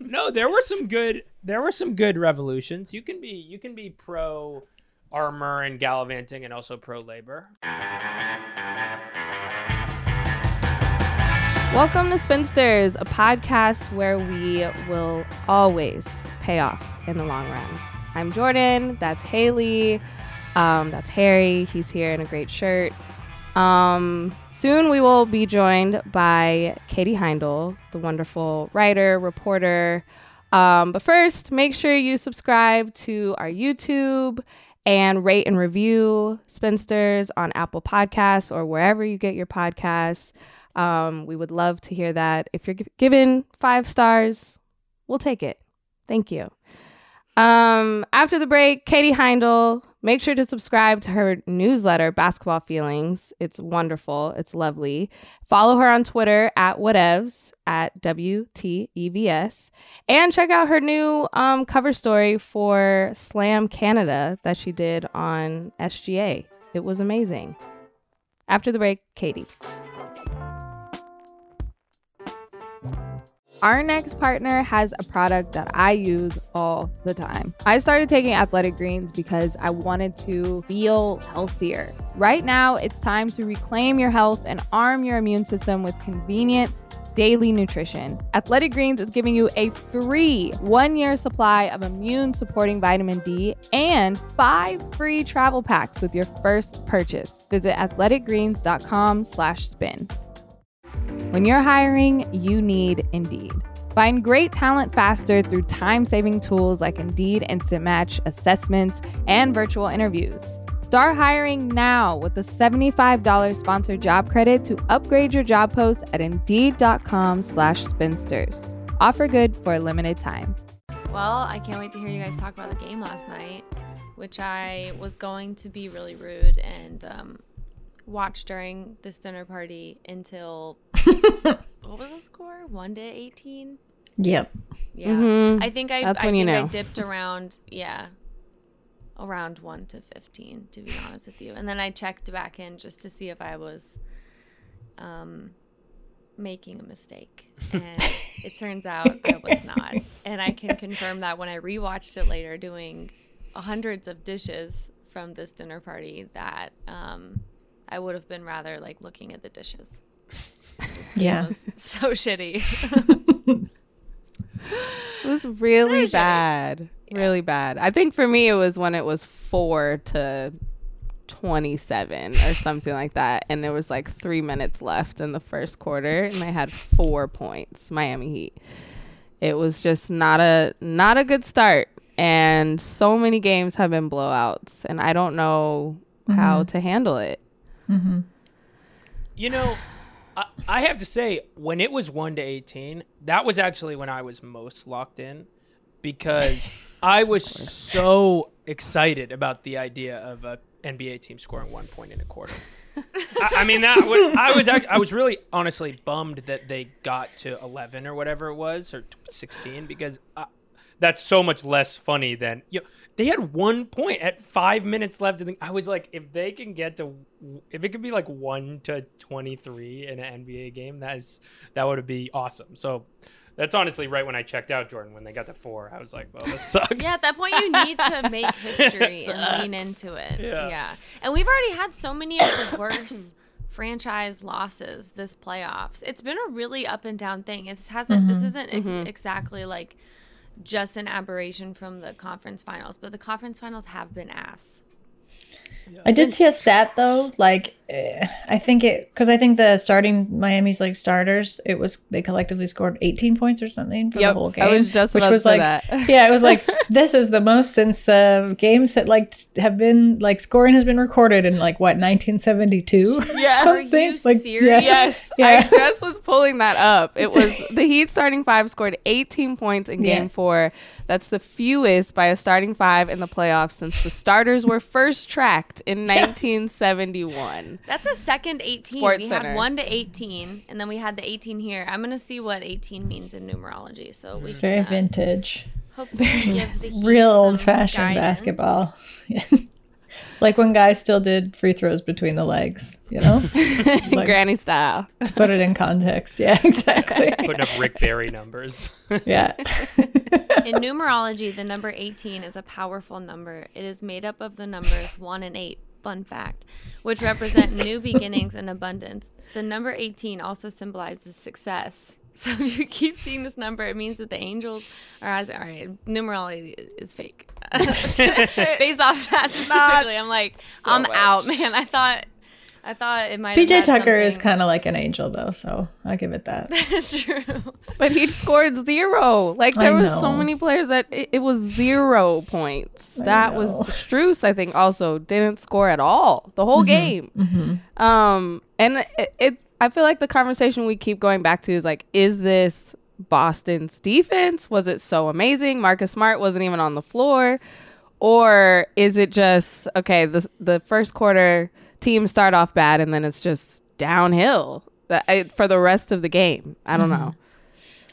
no, there were some good. There were some good revolutions. You can be you can be pro armor and gallivanting, and also pro labor. Welcome to Spinsters, a podcast where we will always pay off in the long run. I'm Jordan. That's Haley. Um, that's Harry. He's here in a great shirt. Um, soon we will be joined by Katie Heindl, the wonderful writer, reporter. Um, but first, make sure you subscribe to our YouTube and rate and review Spinsters on Apple Podcasts or wherever you get your podcasts. Um, we would love to hear that. If you're g- given five stars, we'll take it. Thank you. Um, after the break, Katie Heindl, make sure to subscribe to her newsletter, Basketball Feelings. It's wonderful. It's lovely. Follow her on Twitter at whatevs at WTEVS and check out her new um, cover story for Slam Canada that she did on SGA. It was amazing. After the break, Katie. Our next partner has a product that I use all the time. I started taking athletic greens because I wanted to feel healthier. Right now, it's time to reclaim your health and arm your immune system with convenient daily nutrition. Athletic Greens is giving you a free one year supply of immune supporting vitamin D and five free travel packs with your first purchase. Visit athleticgreens.com slash spin. When you're hiring, you need Indeed. Find great talent faster through time saving tools like Indeed Instant Match assessments and virtual interviews. Start hiring now with a $75 sponsored job credit to upgrade your job post at indeed.com slash spinsters. Offer good for a limited time. Well, I can't wait to hear you guys talk about the game last night, which I was going to be really rude and um, watch during this dinner party until what was the score? One to eighteen. Yep. Yeah, Mhm. I think I. That's I when you think know. I dipped around. Yeah, around one to fifteen, to be honest with you, and then I checked back in just to see if I was, um, making a mistake, and it turns out I was not, and I can confirm that when I rewatched it later, doing hundreds of dishes from this dinner party, that um, I would have been rather like looking at the dishes. Yeah. So shitty. It was really shitty. bad. Really bad. I think for me, it was when it was four to 27 or something like that. And there was like three minutes left in the first quarter, and they had four points, Miami Heat. It was just not a not a good start. And so many games have been blowouts, and I don't know how mm-hmm. to handle it. Mm-hmm. You know, I, I have to say, when it was one to eighteen, that was actually when I was most locked in, because I was so excited about the idea of a NBA team scoring one point in a quarter. I, I mean, that would, I was act- I was really honestly bummed that they got to eleven or whatever it was or sixteen because. I, that's so much less funny than you know, they had one point at five minutes left. And I was like, if they can get to, if it could be like one to twenty three in an NBA game, that is that would be awesome. So that's honestly right when I checked out Jordan when they got to four. I was like, well, this sucks. Yeah, at that point you need to make history and lean into it. Yeah. Yeah. And we've already had so many of the worst franchise losses this playoffs. It's been a really up and down thing. It hasn't this mm-hmm. isn't ex- mm-hmm. exactly like just an aberration from the conference finals, but the conference finals have been ass. I did see a stat though, like eh, I think it because I think the starting Miami's like starters, it was they collectively scored 18 points or something for Yep, the whole I game. was just which was like, that. yeah, it was like this is the most since uh, games that like have been like scoring has been recorded in like what 1972 or Yeah. Are something. you like serious? Yes, Yeah. I just was pulling that up. It was the Heat starting five scored 18 points in game Yeah. four. That's the fewest by a starting five in the playoffs since the starters were first tracked in 1971. That's a second 18. Sports we Center. had 1 to 18 and then we had the 18 here. I'm going to see what 18 means in numerology. So we It's very can, uh, vintage, hopefully give the Heat real old fashioned guidance. basketball. Like when guys still did free throws between the legs, you know? Like- Granny style. to put it in context. Yeah, exactly. Putting up Rick Barry numbers. yeah. In numerology, the number 18 is a powerful number. It is made up of the numbers 1 and 8, fun fact, which represent new beginnings and abundance. The number 18 also symbolizes success. So if you keep seeing this number, it means that the angels are as all right. Numerology is fake. Based off that specifically, I'm like, I'm out, man. I thought, I thought it might. have PJ had Tucker is kind of like an angel, though, so I'll give it that. That's true. But he scored zero. Like there was so many players that it, it was zero points. I that was know. Strus. I think also didn't score at all the whole game. Mm-hmm. Um, and it, it, I feel like the conversation we keep going back to is like, is this Boston's defense? Was it so amazing? Marcus Smart wasn't even on the floor, or is it just okay? The the first quarter teams start off bad and then it's just downhill uh, for the rest of the game. I don't mm-hmm. know.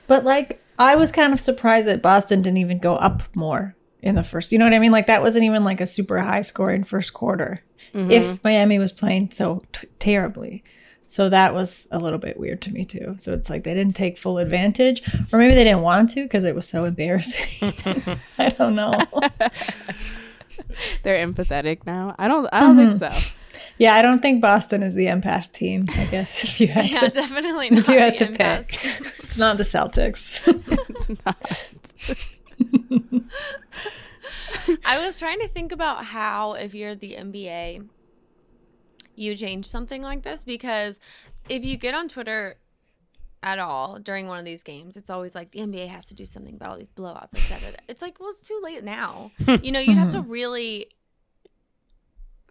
But like, I was kind of surprised that Boston didn't even go up more in the first. You know what I mean? Like that wasn't even like a super high scoring first quarter. Mm-hmm. If Miami was playing so t- terribly. So that was a little bit weird to me too. So it's like they didn't take full advantage, or maybe they didn't want to because it was so embarrassing. I don't know. They're empathetic now. I don't. I don't think mm-hmm. so. Yeah, I don't think Boston is the empath team. I guess if you had Yeah, to, definitely not. if you had to empath. pick, it's not the Celtics. It's not. I was trying to think about how, if you're the NBA, you change something like this because if you get on Twitter at all during one of these games, it's always like the NBA has to do something about all these blowouts. et cetera. It's like, well, it's too late now. you know, you'd have to really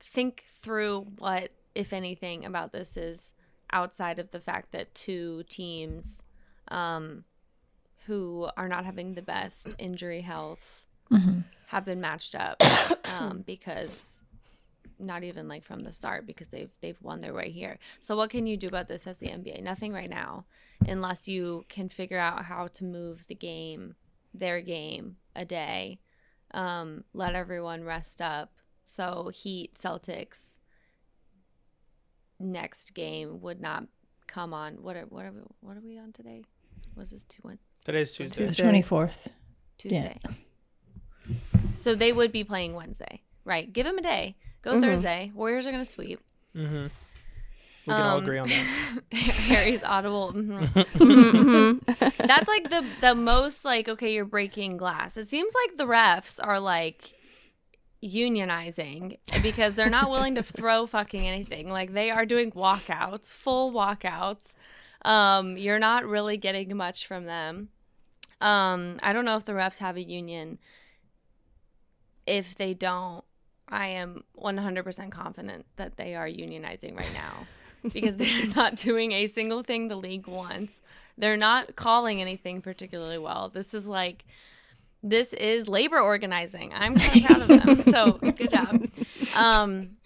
think through what, if anything, about this is outside of the fact that two teams um, who are not having the best injury health have been matched up um, because not even like from the start because they've they've won their way here. So what can you do about this as the NBA? Nothing right now, unless you can figure out how to move the game, their game, a day, um, let everyone rest up. So Heat Celtics next game would not come on. What are what are we, what are we on today? Was this two one Today's Tuesday. the twenty fourth. Tuesday? So they would be playing Wednesday, right? Give them a day. Go Mhm. Thursday. Warriors are going to sweep. Mm-hmm. We can all Um, agree on that. Harry's audible. mhm. Mhm. That's like the the most like okay, you're breaking glass. It seems like the refs are like unionizing because they're not willing to throw fucking anything. Like they are doing walkouts, full walkouts. Um, you're not really getting much from them. Um, I don't know if the refs have a union. If they don't, I am 100% confident that they are unionizing right now because they're not doing a single thing the league wants. They're not calling anything particularly well. This is like, this is labor organizing. I'm kind of proud of them. So good job. Um,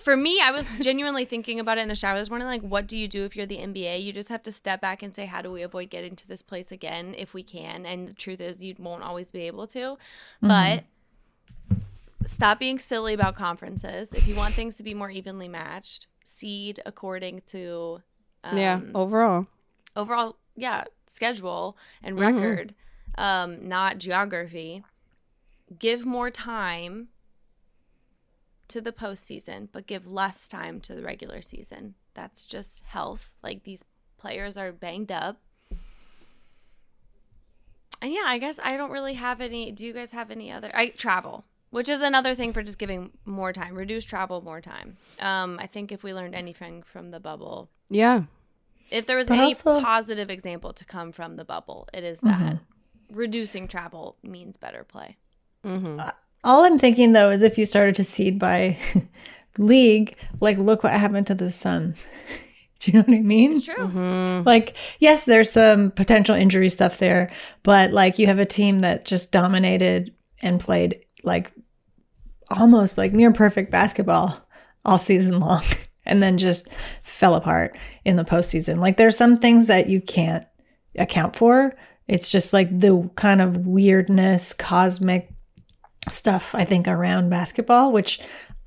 for me, I was genuinely thinking about it in the shower this morning. Like, what do you do if you're the NBA? You just have to step back and say, how do we avoid getting to this place again if we can? And the truth is, you won't always be able to. But stop being silly about conferences. If you want things to be more evenly matched, seed according to um, yeah. Overall. overall, yeah, schedule and Mhm. record, um, not geography. Give more time to the postseason, but give less time to the regular season. That's just health. Like these players are banged up. And yeah, I guess I don't really have any. Do you guys have any other? I travel, which is another thing for just giving more time. Reduce travel, more time. Um, I think if we learned anything from the bubble, Yeah. if there was But any also- positive example to come from the bubble, it is that reducing travel means better play. Mm-hmm. All I'm thinking though is if you started to seed by league, like look what happened to the Suns. Do you know what I mean? It's true. Mm-hmm. Like, yes, there's some potential injury stuff there, but like you have a team that just dominated and played like almost like near perfect basketball all season long and then just fell apart in the postseason. Like, there's some things that you can't account for. It's just like the kind of weirdness, cosmic stuff, I think, around basketball, which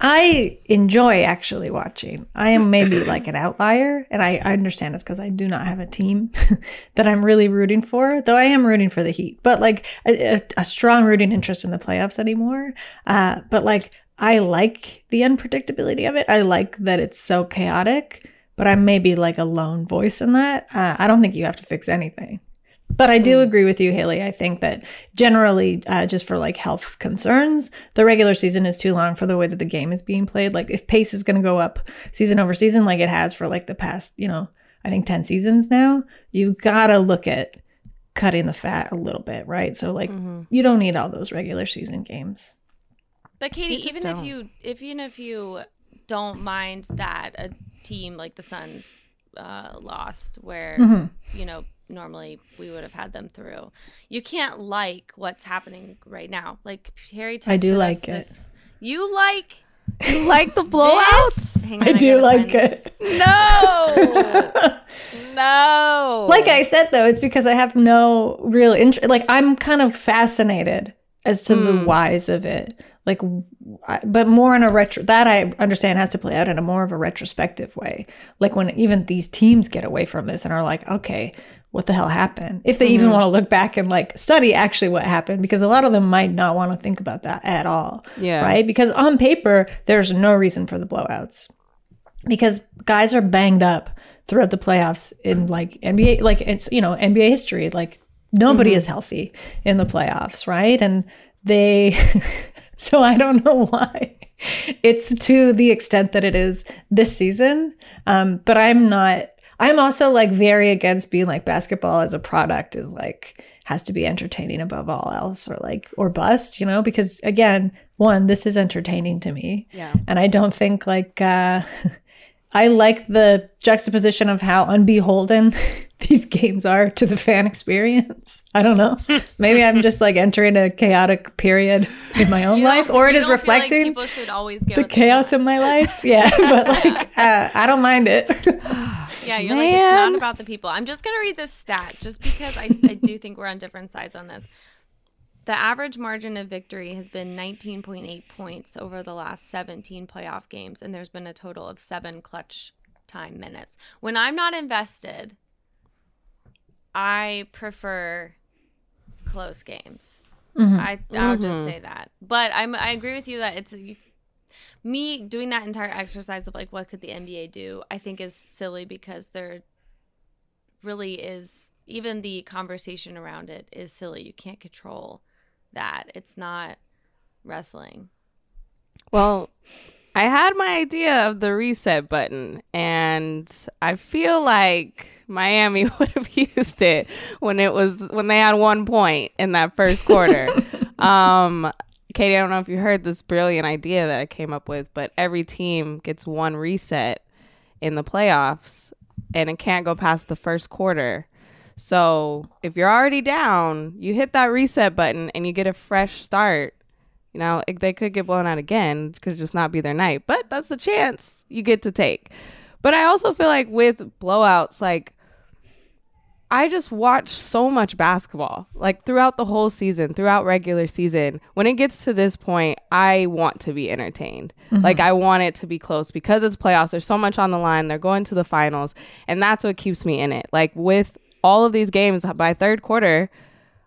I enjoy actually watching. I am maybe like an outlier, and I, I understand it's because I do not have a team that I'm really rooting for, though I am rooting for the Heat, but like a, a, a strong rooting interest in the playoffs anymore. Uh, but like, I like the unpredictability of it. I like that it's so chaotic, but I'm maybe like a lone voice in that. Uh, I don't think you have to fix anything. But I do agree with you, Haley. I think that generally, uh, just for like health concerns, the regular season is too long for the way that the game is being played. Like, if pace is going to go up season over season, like it has for like the past, you know, I think 10 seasons now, you got to look at cutting the fat a little bit, right? So, like, you don't need all those regular season games. But Katie, even don't. if you if even if you don't mind that a team like the Suns uh, lost, where Mm-hmm. you know normally we would have had them through, you can't like what's happening right now. Like Harry, I do like it. You like You like the blowouts? on, I do like it. this. No. no. Like I said, though, it's because I have no real interest. Like, I'm kind of fascinated as to the hmm. whys of it. Like, but more in a retro, that I understand has to play out in a more of a retrospective way. Like, when even these teams get away from this and are like, okay, what the hell happened? If they even want to look back and like study actually what happened, because a lot of them might not want to think about that at all. Yeah. Right. Because on paper, there's no reason for the blowouts because guys are banged up throughout the playoffs in like NBA, like it's you know NBA history. Like nobody is healthy in the playoffs, right? And they, so I don't know why it's to the extent that it is this season. Um, but I'm not. I'm also like very against being like basketball as a product is like has to be entertaining above all else or like or bust, you know, because again, one, this is entertaining to me. Yeah. And I don't think like uh I like the juxtaposition of how unbeholden these games are to the fan experience. I don't know. Maybe I'm just like entering a chaotic period in my own life, or it is you is don't feel like reflecting people should always go the chaos in my life. Yeah, but like uh, I don't mind it. Yeah, you're like it's not about the people. I'm just gonna read this stat just because I, I do think we're on different sides on this. The average margin of victory has been 19.8 points over the last 17 playoff games, and there's been a total of seven clutch time minutes. When I'm not invested, I prefer close games. Mm-hmm. I I'll just mm-hmm. say that. But I'm I agree with you that it's you, me doing that entire exercise of like what could the NBA do. I think is silly because there really is even the conversation around it is silly. You can't control that. It's not wrestling. Well, I had my idea of the reset button, and I feel like Miami would have used it when it was when they had one point in that first quarter. um, Katie, I don't know if you heard this brilliant idea that I came up with, but every team gets one reset in the playoffs, and it can't go past the first quarter. So if you're already down, you hit that reset button and you get a fresh start. You know, they could get blown out again. Could just not be their night, but that's the chance you get to take. But I also feel like with blowouts, like I just watch so much basketball, like throughout the whole season, throughout regular season. When it gets to this point, I want to be entertained. Mm-hmm. Like I want it to be close because it's playoffs. There's so much on the line. They're going to the finals, and that's what keeps me in it. Like with all of these games by third quarter,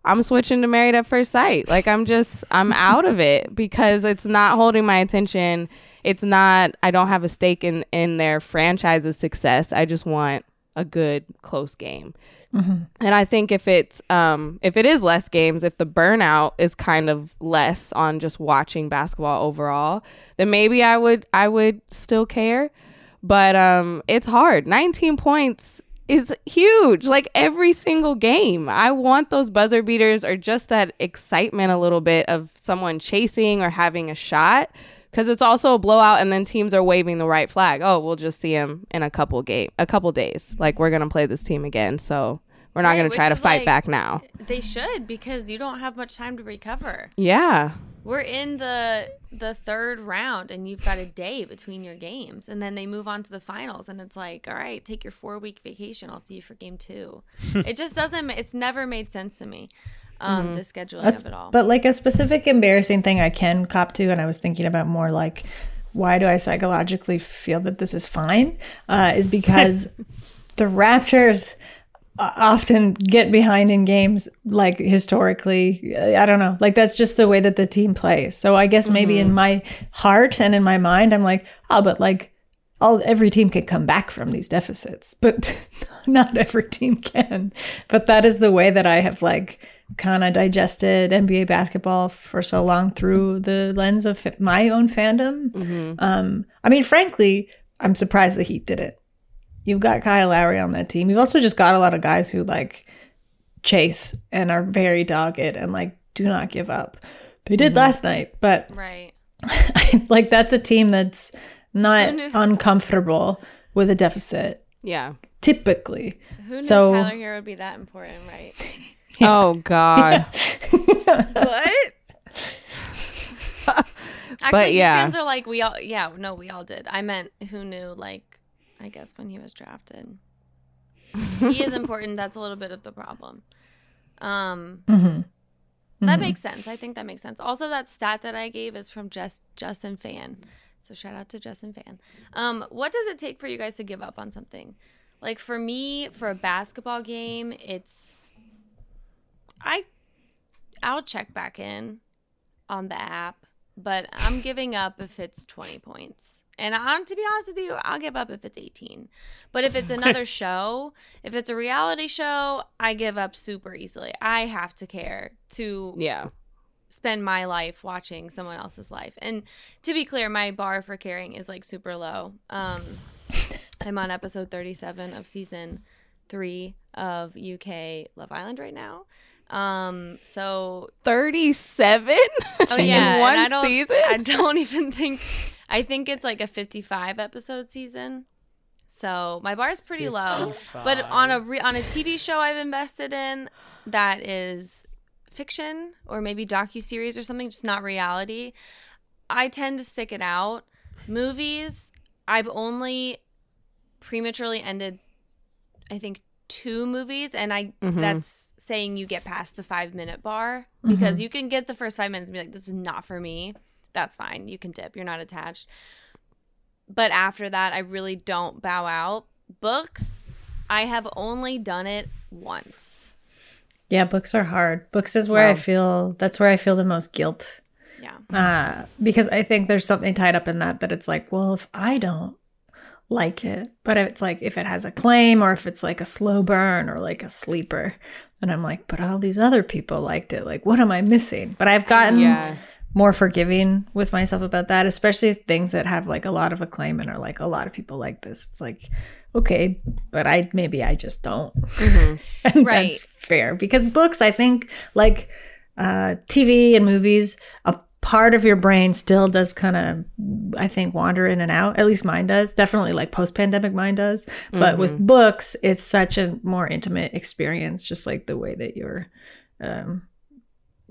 I'm switching to Married at First Sight. Like I'm just I'm out of it because it's not holding my attention. It's not I don't have a stake in in their franchise's success. I just want a good close game. And I think if it's um if it is less games, if the burnout is kind of less on just watching basketball overall, then maybe I would I would still care. But um it's hard. 19 points is huge. Like every single game. I want those buzzer beaters or just that excitement a little bit of someone chasing or having a shot because it's also a blowout and then teams are waving the right flag. Oh, we'll just see him in a couple game a couple days. Like we're going to play this team again. So we're not Right, going to try to fight like- back now. They should because you don't have much time to recover. Yeah. We're in the the third round and you've got a day between your games and then they move on to the finals and it's like, all right, take your 4 week vacation. I'll see you for game 2. it just doesn't it's never made sense to me. Um the scheduling That's- of it all. But like a specific embarrassing thing I can cop to, and I was thinking about more like why do I psychologically feel that this is fine? Uh, is because the Raptors uh, often get behind in games like historically. I don't know. Like that's just the way that the team plays. So i guess maybe in my heart and in my mind i'm like oh but like all every team can come back from these deficits but not every team can. But that is the way that i have like kind of digested nba basketball for so long through the lens of my own fandom um i mean frankly i'm surprised the heat did it You've got Kyle Lowry on that team. You've also just got a lot of guys who like chase and are very dogged and like do not give up. They did last night, but Right. like that's a team that's not uncomfortable with a deficit Yeah. typically. Who knew So- Tyler Herro would be that important, right? Oh God. what? Actually, But yeah. fans are like we all. Yeah, no, we all did. I meant who knew? Like, I guess when he was drafted, he is important. That's a little bit of the problem. Um, Mhm. that Mhm. makes sense. I think that makes sense. Also, that stat that I gave is from Jess Justin Fan. So shout out to Justin Fan. Um, what does it take for you guys to give up on something? Like for me, for a basketball game, it's I I'll check back in on the app, but I'm giving up if it's 20 points. And I'm to be honest with you, I'll give up if it's 18. But if it's another show, if it's a reality show, I give up super easily. I have to care to Yeah. spend my life watching someone else's life. And to be clear, my bar for caring is like super low. Um, I'm on episode 37 of season three of UK Love Island right now. Um, so Thirty-seven. oh yeah, In one I don't, season. I don't even think. I think it's like a 55 episode season. So my bar is pretty low. But on a re- on a TV show I've invested in that is fiction or maybe docu series or something, just not reality, I tend to stick it out. Movies, I've only prematurely ended, I think, two movies, and I Mhm. that's saying you get past the five minute bar because you can get the first five minutes and be like, this is not for me. That's fine. You can dip. You're not attached. But after that, I really don't bow out. Books, I have only done it once. Yeah, books are hard. Books is where I feel that's where I feel the most guilt. Yeah. uh, because I think there's something tied up in that that it's like, well, if I don't like it, but it's like if it has a claim or if it's like a slow burn or like a sleeper, then I'm like, but all these other people liked it. Like, what am I missing? But I've gotten Yeah. more forgiving with myself about that, especially things that have like a lot of acclaim and are like a lot of people like this. It's like, okay, but I maybe I just don't. and Right. that's fair because books, I think, like uh, TV and movies, a part of your brain still does kind of, I think, wander in and out. At least mine does. Definitely, like post pandemic, mine does. But with books, it's such a more intimate experience, just like the way that you're um,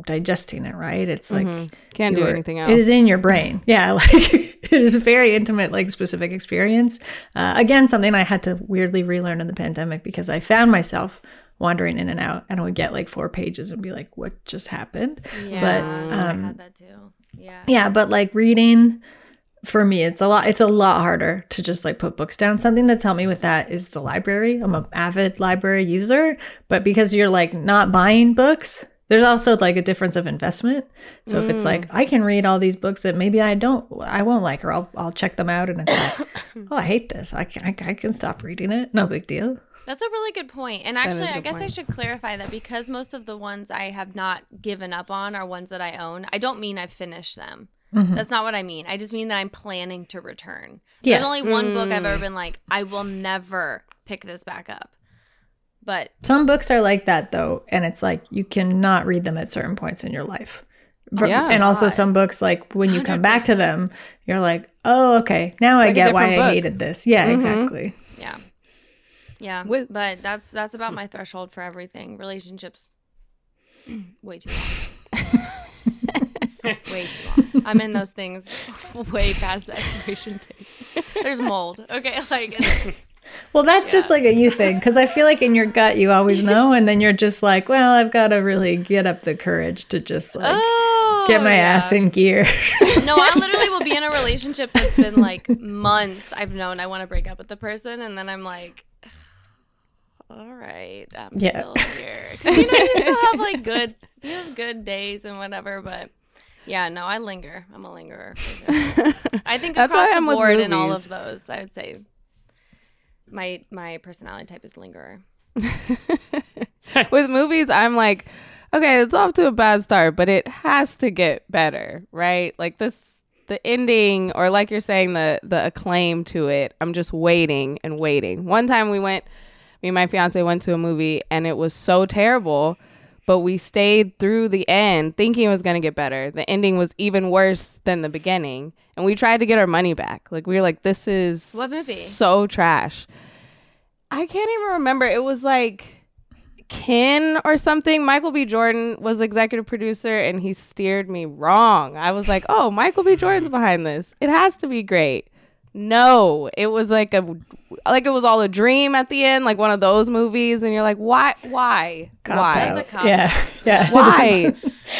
digesting it. Right? It's like Mhm. Can't do anything else. It is in your brain. Yeah, like it is a very intimate, like specific experience. Uh, again, something I had to weirdly relearn in the pandemic because I found myself wandering in and out, and I would get like four pages and be like, "What just happened?" Yeah. But, I um, had that too. Yeah. Yeah, but like reading for me, it's a lot. It's a lot harder to just like put books down. Something that's helped me with that is the library. I'm an avid library user, but because you're like not buying books, there's also like a difference of investment. So if it's like I can read all these books that maybe I don't, I won't like, or I'll I'll check them out, and it's like, oh, I hate this. I can I, I can stop reading it. No big deal. That's a really good point. And actually, I guess I should clarify that because most of the ones I have not given up on are ones that I own, I don't mean I've finished them. Mhm. That's not what I mean. I just mean that I'm planning to return. Yes. There's only one book I've ever been like, I will never pick this back up. But Some books are like that though, and it's like you cannot read them at certain points in your life. Yeah. and also some books like when you come back to them, you're like, oh, okay, now I like get why different I hated this. Yeah, Mhm. exactly. yeah. Yeah. With- but that's that's about hmm. my threshold for everything. Relationships way too long. way too long. I'm in those things way past the expiration date. There's mold. Okay, like Well, that's just like a you thing because I feel like in your gut you always know, and then you're just like, well, I've got to really get up the courage to just like oh Get my oh, yeah. ass in gear. No, I literally will be in a relationship that's been like months. I've known I want to break up with the person, and then I'm like, all right, I'm Yeah. still here. you know, you still have like good, you have good days and whatever, but. Yeah, no, I linger. I'm a lingerer. sure. I think That's across the I'm board in all of those, I would say my my personality type is lingerer. With movies, I'm like, okay, it's off to a bad start, but it has to get better, right? Like this, the ending, or like you're saying, the the acclaim to it. I'm just waiting and waiting. One time we went, me and my fiance went to a movie, and it was so terrible. But we stayed through the end thinking it was going to get better. The ending was even worse than the beginning. And we tried to get our money back. Like, we were like, this is What movie? so trash. I can't even remember. It was like Kin or something. Michael B. Jordan was executive producer and he steered me wrong. I was like, oh, Michael B. Jordan's behind this. It has to be great. No, it was like a like it was all a dream at the end, like one of those movies, and you're like, why, why, Cop why, a cop Yeah, yeah. why?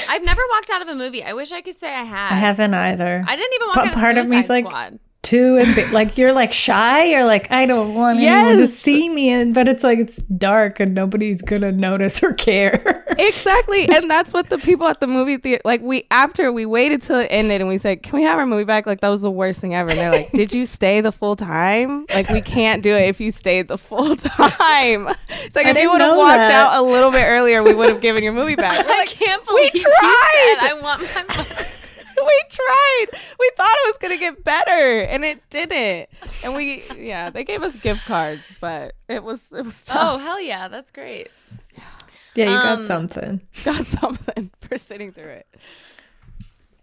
I've never walked out of a movie. I wish I could say I had. I haven't either. I didn't even walk But out part of of me's Suicide like- Squad. Too and like you're like shy. You're like I don't want anyone to see me, and but it's like it's dark and nobody's gonna notice or care. exactly and that's what the people at the movie theater like we after we waited till it ended and we said can we have our movie back like that was the worst thing ever and they're like did you stay the full time like we can't do it if you stayed the full time it's like I if you would have walked that. out a little bit earlier we would have given your movie back We're I can't believe you tried. I want my money. We tried we thought it was gonna get better and it didn't and we yeah they gave us gift cards but it was it was Tough. Oh hell yeah, that's great. yeah, you Um, got something. got something for sitting through it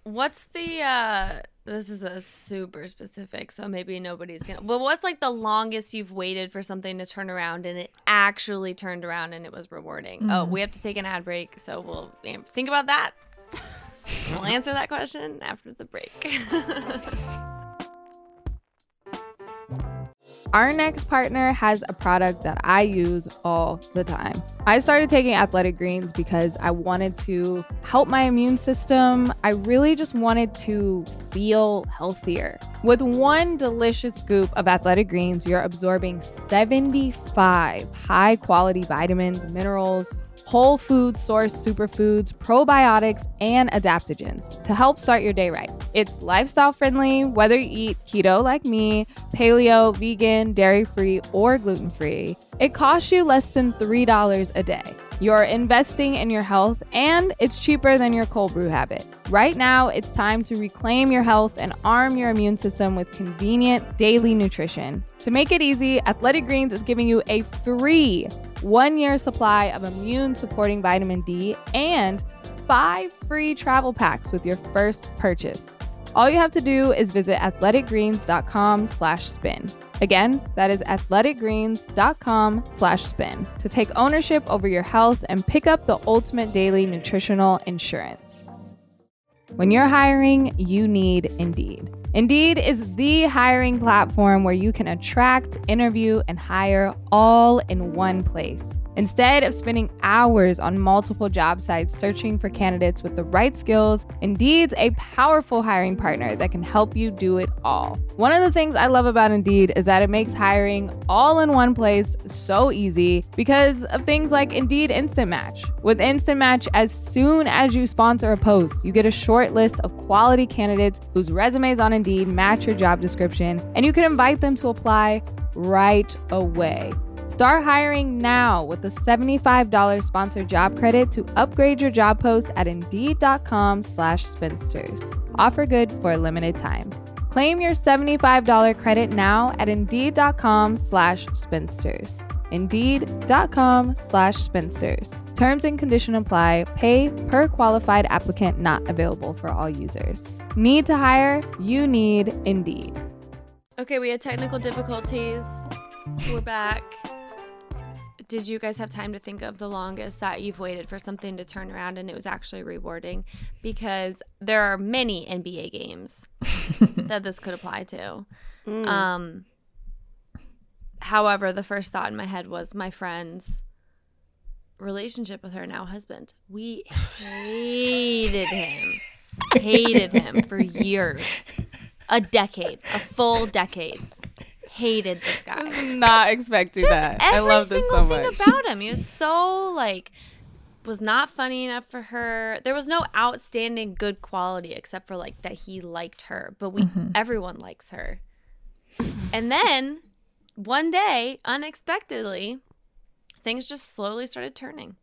What's the uh this is a super specific, so maybe nobody's gonna but what's like the longest you've waited for something to turn around and it actually turned around and it was rewarding? Oh, we have to take an ad break, so we'll think about that. we'll answer that question after the break. Our next partner has a product that I use all the time. I started taking athletic greens because I wanted to help my immune system. I really just wanted to feel healthier. With one delicious scoop of athletic greens, you're absorbing 75 high quality vitamins, minerals, whole food source superfoods, probiotics, and adaptogens to help start your day right. It's lifestyle friendly, whether you eat keto like me, paleo, vegan, dairy free, or gluten free. It costs you less than $3 a day. You're investing in your health and it's cheaper than your cold brew habit. Right now, it's time to reclaim your health and arm your immune system with convenient daily nutrition. To make it easy, Athletic Greens is giving you a free one year supply of immune supporting vitamin D and five free travel packs with your first purchase. All you have to do is visit athleticgreens.com slash spin. Again, that is athleticgreens.com slash spin to take ownership over your health and pick up the ultimate daily nutritional insurance. When you're hiring, you need Indeed. Indeed is the hiring platform where you can attract, interview, and hire all in one place. Instead of spending hours on multiple job sites searching for candidates with the right skills, Indeed's a powerful hiring partner that can help you do it all. One of the things I love about Indeed is that it makes hiring all in one place so easy because of things like Indeed Instant Match. With Instant Match, as soon as you sponsor a post, you get a short list of quality candidates whose resumes on Indeed match your job description, and you can invite them to apply right away. Start hiring now with a $75 sponsored job credit to upgrade your job post at Indeed.com slash spinsters. Offer good for a limited time. Claim your $75 credit now at Indeed.com slash spinsters. Indeed.com slash spinsters. Terms and condition apply. Pay per qualified applicant not available for all users. Need to hire? You need Indeed. Okay, we had technical difficulties. We're back. Did you guys have time to think of the longest that you've waited for something to turn around and it was actually rewarding? Because there are many NBA games that this could apply to. Um, however, the first thought in my head was my friend's relationship with her now husband. We hated him. hated him for years, a decade, a full decade. Hated this guy. Not expecting that. I love this so much. about him. He was so like was not funny enough for her. There was no outstanding good quality except for like that he liked her, but we mm-hmm. everyone likes her. and then one day, unexpectedly, things just slowly started turning.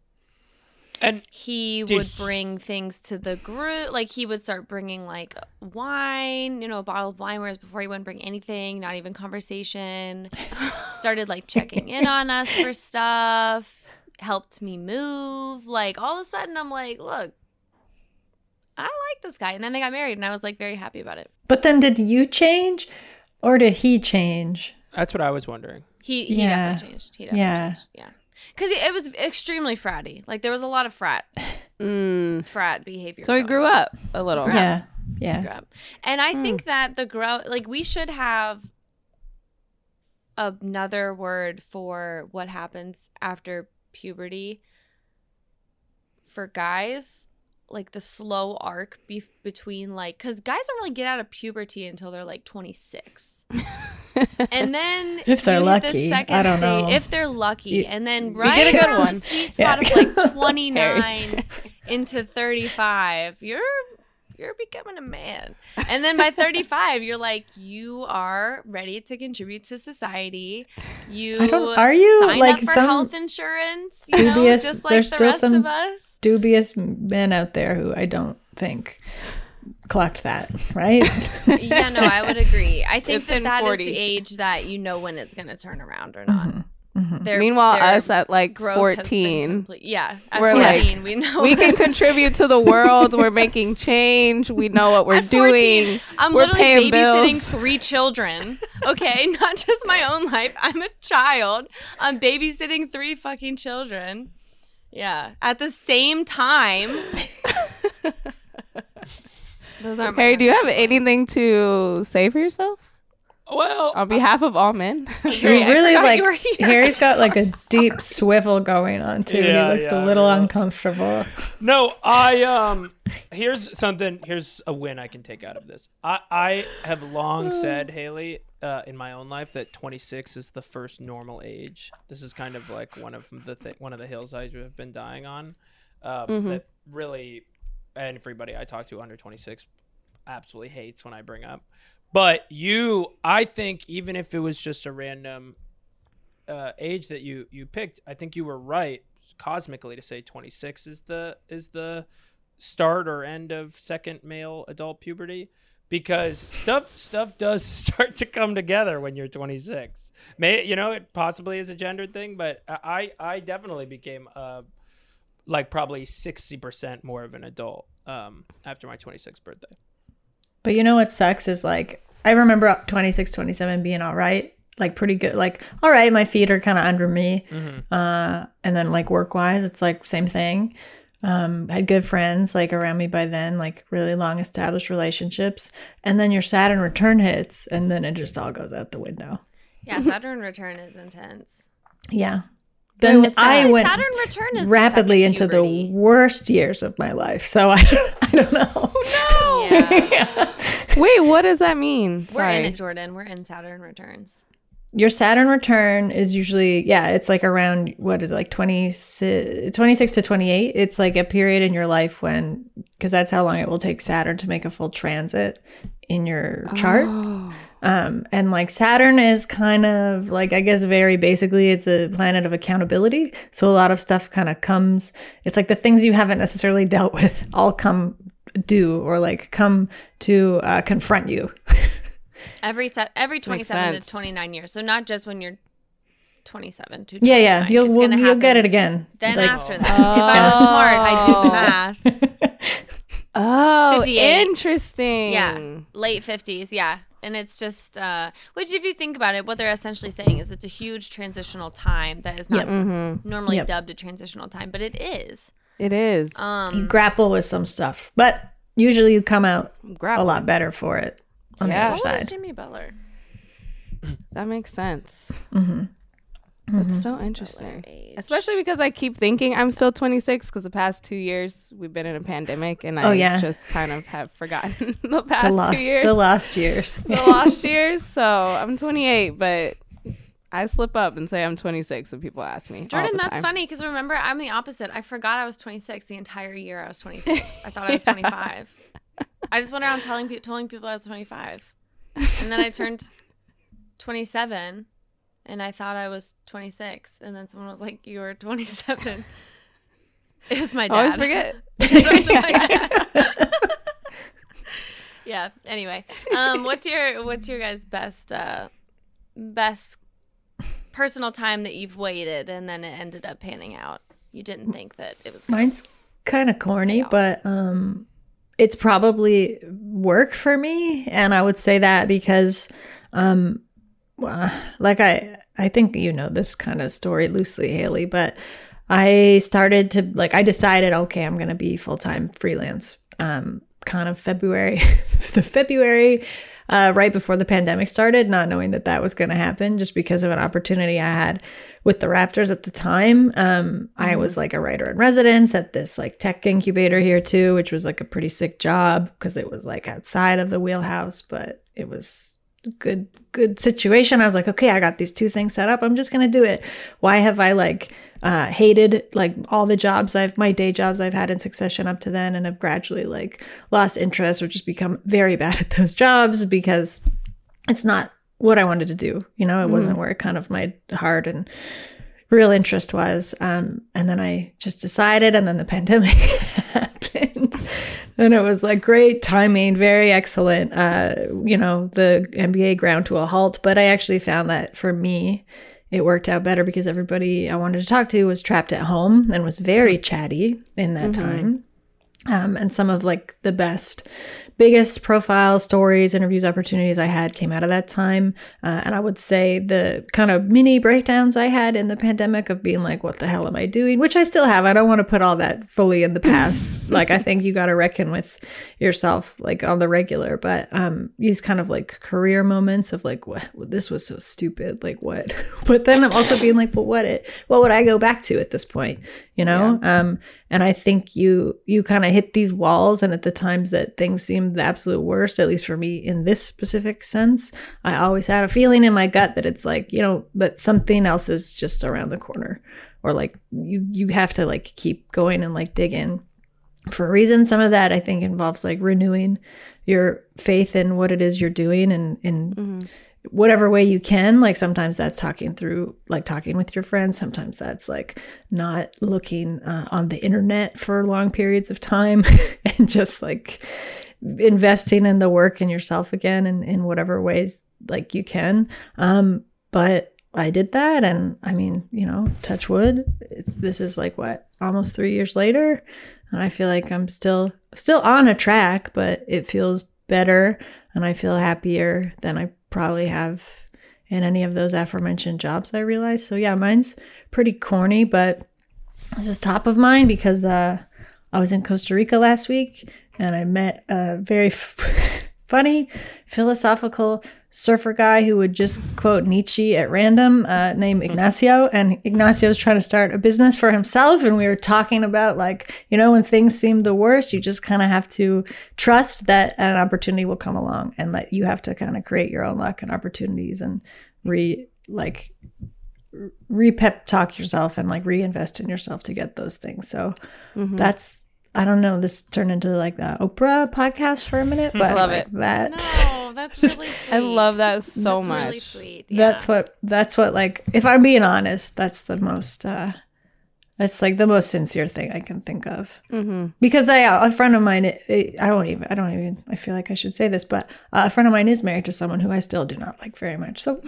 And He would he- bring things to the group. Like he would start bringing like wine, you know, a bottle of wine. Whereas before he wouldn't bring anything, not even conversation. Started like checking in on us for stuff. Helped me move. Like all of a sudden, I'm like, look, I like this guy. And then they got married, and I was like very happy about it. But then did you change or did he change? that's what I was wondering. He he Yeah. definitely changed. He definitely Yeah. changed. Yeah. Because it was extremely fratty. Like there was a lot of frat Mm. frat behavior. So he grew on. up a little. Yeah. Yeah. grow up. And I think that the grow like we should have another word for what happens after puberty for guys like the slow arc be- between like because guys don't really get out of puberty until they're like 26 and then If they're you the lucky. second I don't know. if they're lucky You- and then You right get a good around one. the sweet Yeah. spot of like 29 into 35 you're you're becoming a man and then by 35 you're like you are ready to contribute to society you I don't- are you? Like, some health insurance you know dubious- just like there's the still rest some- of us Dubious men out there who I don't think clocked that, right? yeah no i would agree i think It's that in that is 40. the age that you know when it's going to turn around or not Mhm. Their- Meanwhile, their us at like growth has been 14, complete- yeah at we're 14 like, we know we can contribute to the world. We're making change. We know what we're At 14, doing. I'm we're literally paying babysitting bills. three children. Okay, not just my own life. I'm a child. I'm babysitting three fucking children. Yeah, at the same time. Those aren't Harry, do you have anything to say for yourself Well, on behalf of all men? siblings. You Harry, really like you were. Harry's got like a deep swivel going on too. Yeah, he looks yeah, a little I know. uncomfortable. No, I um here's something here's a win I can take out of this. I I have long said, Haley, uh, in my own life that 26 is the first normal age. This is kind of like one of the th- one of the hills I have been dying on. Um, That really, and everybody I talk to under 26 absolutely hates when I bring up. But you, I think, even if it was just a random uh, age that you you picked, I think you were right cosmically to say 26 is the is the start or end of second male adult puberty because stuff stuff does start to come together when you're 26 may you know it possibly is a gendered thing but i i definitely became uh like probably 60% more of an adult um after my 26th birthday But you know what sucks is like I remember up 26, 27 being all right, like pretty good. Like all right, my feet are kind of under me. Uh, and then like work wise, it's like same thing. Um, had good friends like around me by then, like really long established relationships. And then your Saturn return hits, and then it just all goes out the window. Yeah, Saturn return is intense. Yeah. Then Wait, I Saturn- went Saturn return is rapidly second into puberty. the worst years of my life. So I don't, I don't know. Oh, yeah. Wait, what does that mean? We're Sorry. in it, Jordan. We're in Saturn returns. Your Saturn return is usually, yeah, it's like around, what is it, like 26, 26 to 28. It's like a period in your life when, because that's how long it will take Saturn to make a full transit in your chart. Oh. Oh. Um, and like Saturn is kind of like, I guess, very basically, it's a planet of accountability. So a lot of stuff kind of comes, it's like the things you haven't necessarily dealt with all come due or like come to uh, confront you. Every set, every 27 to 29 years. So not just when you're 27 to Yeah, yeah. You'll, we'll, you'll get it again. Then Like, after that, if I was smart, I'd do the math. Oh, interesting. Yeah, late 50s. Yeah. And it's just, uh, which, if you think about it, what they're essentially saying is it's a huge transitional time that is not Yep. Mm-hmm. normally Yep. dubbed a transitional time, but it is. It is. you Um, grapple with some stuff, but usually you come out Grapple. a lot better for it on Yeah. the what other was side. Jimmy Butler? That makes sense. That's mm-hmm. so interesting. Especially because I keep thinking I'm still 26 because the past two years we've been in a pandemic and oh, I Oh, yeah. just kind of have forgotten the The past two years. the last years. the lost years. So I'm 28, but I slip up and say I'm 26 when people ask me. Jordan, that's time. funny because remember, I'm the opposite. I forgot I was 26 the entire year I was 26. I thought I was 25. I just went around telling, pe- telling people I was 25. And then I turned 27 and I thought I was 26. And then someone was like, You were 27. It was my dad. I always forget. It was my dad. yeah. Anyway, um, what's your what's your guys' best uh, best personal time that you've waited and then it ended up panning out? You didn't think that it was. Mine's kind of corny, but um it's probably work for me and I would say that because um like I I think you know this kind of story loosely Haley, but I started to like I decided okay, I'm going to be full-time freelance um kind of February the February uh, right before the pandemic started, not knowing that that was going to happen just because of an opportunity I had with the Raptors at the time. Um, I was like a writer in residence at this like tech incubator here too, which was like a pretty sick job because it was like outside of the wheelhouse, but it was good good situation. I was like, okay, I got these two things set up. I'm just gonna do it. Why have I like uh, hated like all the jobs I've my day jobs I've had in succession up to then, and have gradually like lost interest or just become very bad at those jobs because it's not what I wanted to do. You know, it wasn't where kind of my heart and real interest was. Um, and then I just decided, and then the pandemic. And it was like great timing, very excellent. Uh, you know, the NBA ground to a halt. But I actually found that for me, it worked out better because everybody I wanted to talk to was trapped at home and was very chatty in that time. Um, and some of like the best, biggest profile stories, interviews, opportunities I had came out of that time. Uh, and I would say the kind of mini breakdowns I had in the pandemic of being like, what the hell am I doing? Which I still have. I don't want to put all that fully in the past. like, I think you got to reckon with yourself like on the regular. But um, these kind of like career moments of like, what this was so stupid. Like, what? but then I'm also being like, well, what it, what would I go back to at this point? You know? Um, and I think you you kind of hit these walls, and at the times that things seemed the absolute worst, at least for me in this specific sense, I always had a feeling in my gut that it's like you know, but something else is just around the corner, or like you you have to like keep going and like dig in for a reason. Some of that I think involves like renewing your faith in what it is you're doing and in whatever way you can. Like sometimes that's talking through, like talking with your friends. Sometimes that's like not looking uh, on the internet for long periods of time and just like investing in the work and yourself again in, in whatever ways like you can. Um, but I did that, and I mean, you know, touch wood. This is like what almost three years later, and I feel like I'm still still on a track, but it feels better, and I feel happier than I probably have in any of those aforementioned jobs. I realize. So yeah, mine's pretty corny, but this is top of mind because uh, I was in Costa Rica last week, and I met a very f- funny philosophical surfer guy who would just quote Nietzsche at random, uh, named Ignacio. And Ignacio's trying to start a business for himself. And we were talking about, like, you know, when things seem the worst, you just kind of have to trust that an opportunity will come along and that you have to kind of create your own luck and opportunities and re, like, re pep talk yourself and like reinvest in yourself to get those things. So that's I don't know. This turned into like the Oprah podcast for a minute, but Love like it. that. No, that's really sweet. I love that so That's much. Really sweet. That's what. That's what. Like, if I'm being honest, that's the most. uh That's like the most sincere thing I can think of. Mm-hmm. Because I, a friend of mine, it, it- I won't even. I don't even. I feel like I should say this, but uh, a friend of mine is married to someone who I still do not like very much. So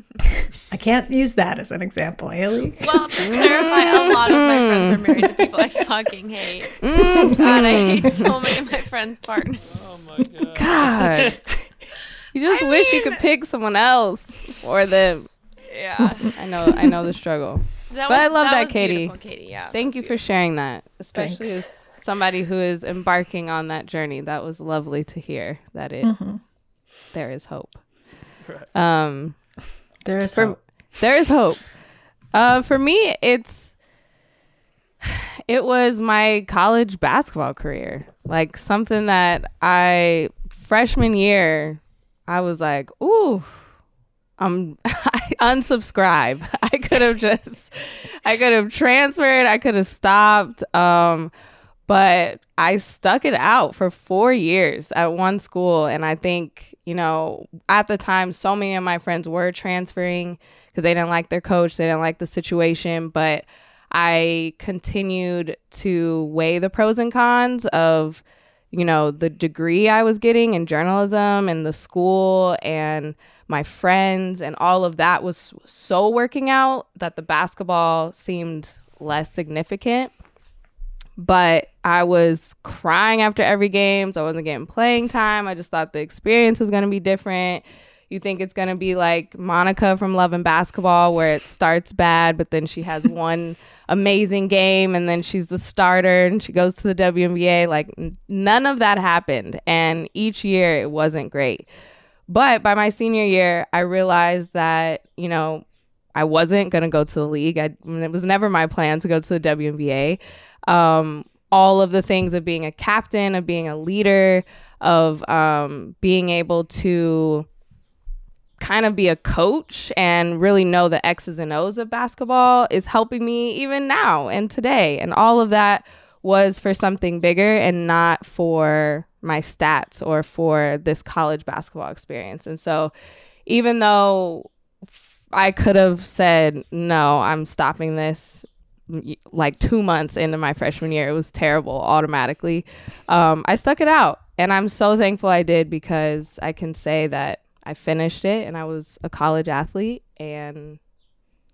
I can't use that as an example, Haley. Well, to clarify, a lot of my friends are married to people I fucking hate. God, I hate so many of my friends' partners. Oh my god. God. You just wish you could pick someone else for them. Yeah. I know, I know the struggle. That But I love that, was Katie. Katie, yeah. Thank you for sharing that, especially Thanks. as somebody who is embarking on that journey. That was lovely to hear that it there is hope. Right. Um, There is For- hope. there is hope. Uh, for me, it's it was my college basketball career. Like something that I freshman year, I was like, ooh, I'm I unsubscribe. I could have just I could have transferred, I could have stopped. Um, but I stuck it out for four years at one school. And I think, you know, at the time, so many of my friends were transferring because they didn't like their coach, they didn't like the situation. But I continued to weigh the pros and cons of, you know, the degree I was getting in journalism and the school and my friends and all of that was so working out that the basketball seemed less significant. But I was crying after every game, so I wasn't getting playing time. I just thought the experience was going to be different. You think it's going to be like Monica from Love and Basketball, where it starts bad, but then she has one amazing game and then she's the starter and she goes to the WNBA. Like, none of that happened. And each year it wasn't great. But by my senior year, I realized that, you know, I wasn't going to go to the league. I, it was never my plan to go to the WNBA. Um, all of the things of being a captain, of being a leader, of um, being able to kind of be a coach and really know the X's and O's of basketball is helping me even now and today. And all of that was for something bigger and not for my stats or for this college basketball experience. And so even though I could have said, no, I'm stopping this like two months into my freshman year. It was terrible automatically. Um, I stuck it out. And I'm so thankful I did because I can say that I finished it and I was a college athlete and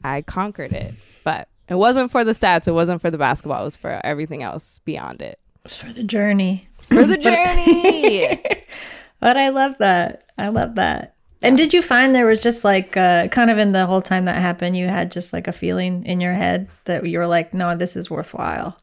I conquered it. But it wasn't for the stats, it wasn't for the basketball, it was for everything else beyond it. It's for the journey. For the journey. But I love that. I love that. And did you find there was just like uh, kind of in the whole time that happened, you had just like a feeling in your head that you were like, no, this is worthwhile.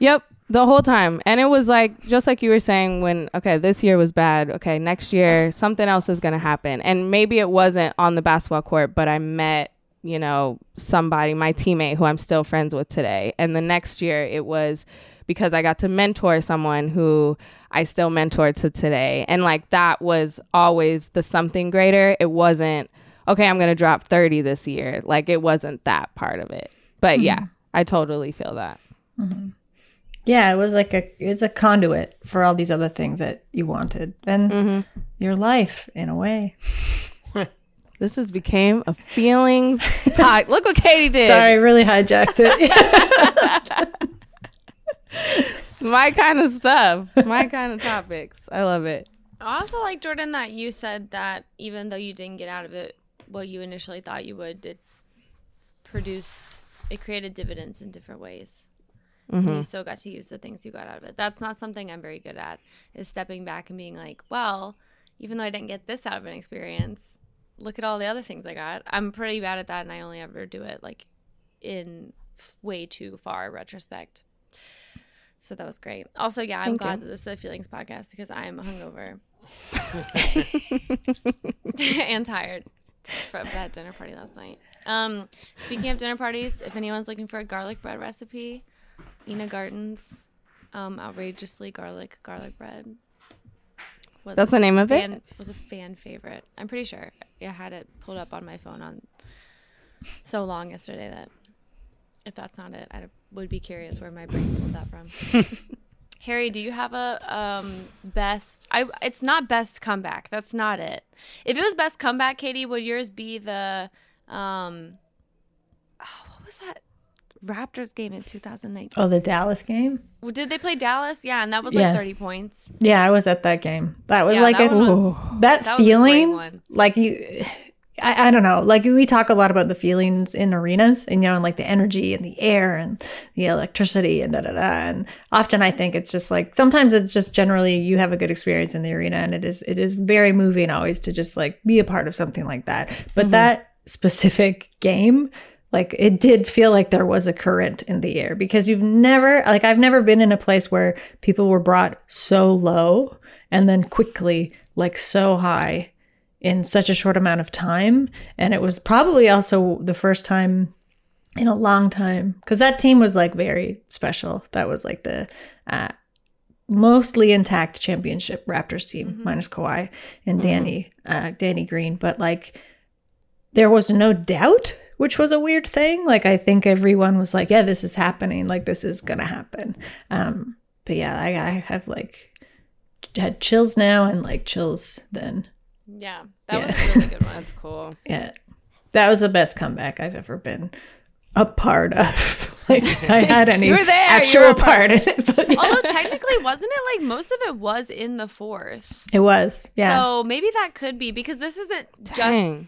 Yep, the whole time. And it was like just like you were saying when okay, this year was bad. Okay, next year something else is going to happen. And maybe it wasn't on the basketball court, but I met, you know, somebody, my teammate who I'm still friends with today. And the next year it was because I got to mentor someone who I still mentor to today. And like that was always the something greater. It wasn't okay, I'm going to drop 30 this year. Like it wasn't that part of it. But mm-hmm. yeah, I totally feel that. Mm-hmm. Yeah, it was like a it's a conduit for all these other things that you wanted and mm-hmm. your life in a way. This has became a feelings pod. Look what Katie did. Sorry, really hijacked it. It's my kind of stuff. My kind of topics. I love it. I also like Jordan that you said that even though you didn't get out of it what you initially thought you would, it produced it created dividends in different ways. And you mm-hmm. still got to use the things you got out of it. That's not something I'm very good at. Is stepping back and being like, well, even though I didn't get this out of an experience, look at all the other things I got. I'm pretty bad at that, and I only ever do it like in way too far retrospect. So that was great. Also, yeah, I'm Thank glad you. that this is a feelings podcast because I'm hungover and tired from that dinner party last night. Um, speaking of dinner parties, if anyone's looking for a garlic bread recipe, Ina Garten's, um, outrageously garlic garlic bread. Was That's the name of it? fan, was a fan favorite. I'm pretty sure I had it pulled up on my phone on so long yesterday that if that's not it, I would be curious where my brain pulled that from. Harry, do you have a um, best? I it's not best comeback. That's not it. If it was best comeback, Katie, would yours be the um? Oh, what was that Raptors game in 2019? oh, the Dallas game? Well, Did they play Dallas? Yeah, and that was Yeah. like 30 points. Yeah, I was at that game. That was Yeah, like that a, was- that, that was a great feeling one. like you I, I don't know. Like we talk a lot about the feelings in arenas and you know and like the energy and the air and the electricity and da da da. And often i think it's just like sometimes it's just generally you have a good experience in the arena and it is it is very moving always to just like be a part of something like that. But mm-hmm. that specific game like it did feel like there was a current in the air because you've never like I've never been in a place where people were brought so low and then quickly like so high in such a short amount of time and it was probably also the first time in a long time because that team was like very special. That was like the uh, mostly intact championship Raptors team minus Kawhi and Danny uh, Danny Green, but like there was no doubt, which was a weird thing. Like I think everyone was like, "Yeah, this is happening. Like this is gonna happen." Um, but yeah, I, I have like had chills now and like chills then. Yeah, that Yeah. was a really good one. That's cool. Yeah, that was the best comeback I've ever been a part of. like I had any You were there, you actual were a part in it, but yeah. Although technically, wasn't it like most of it was in the fourth? it was. Yeah, So maybe that could be because this isn't just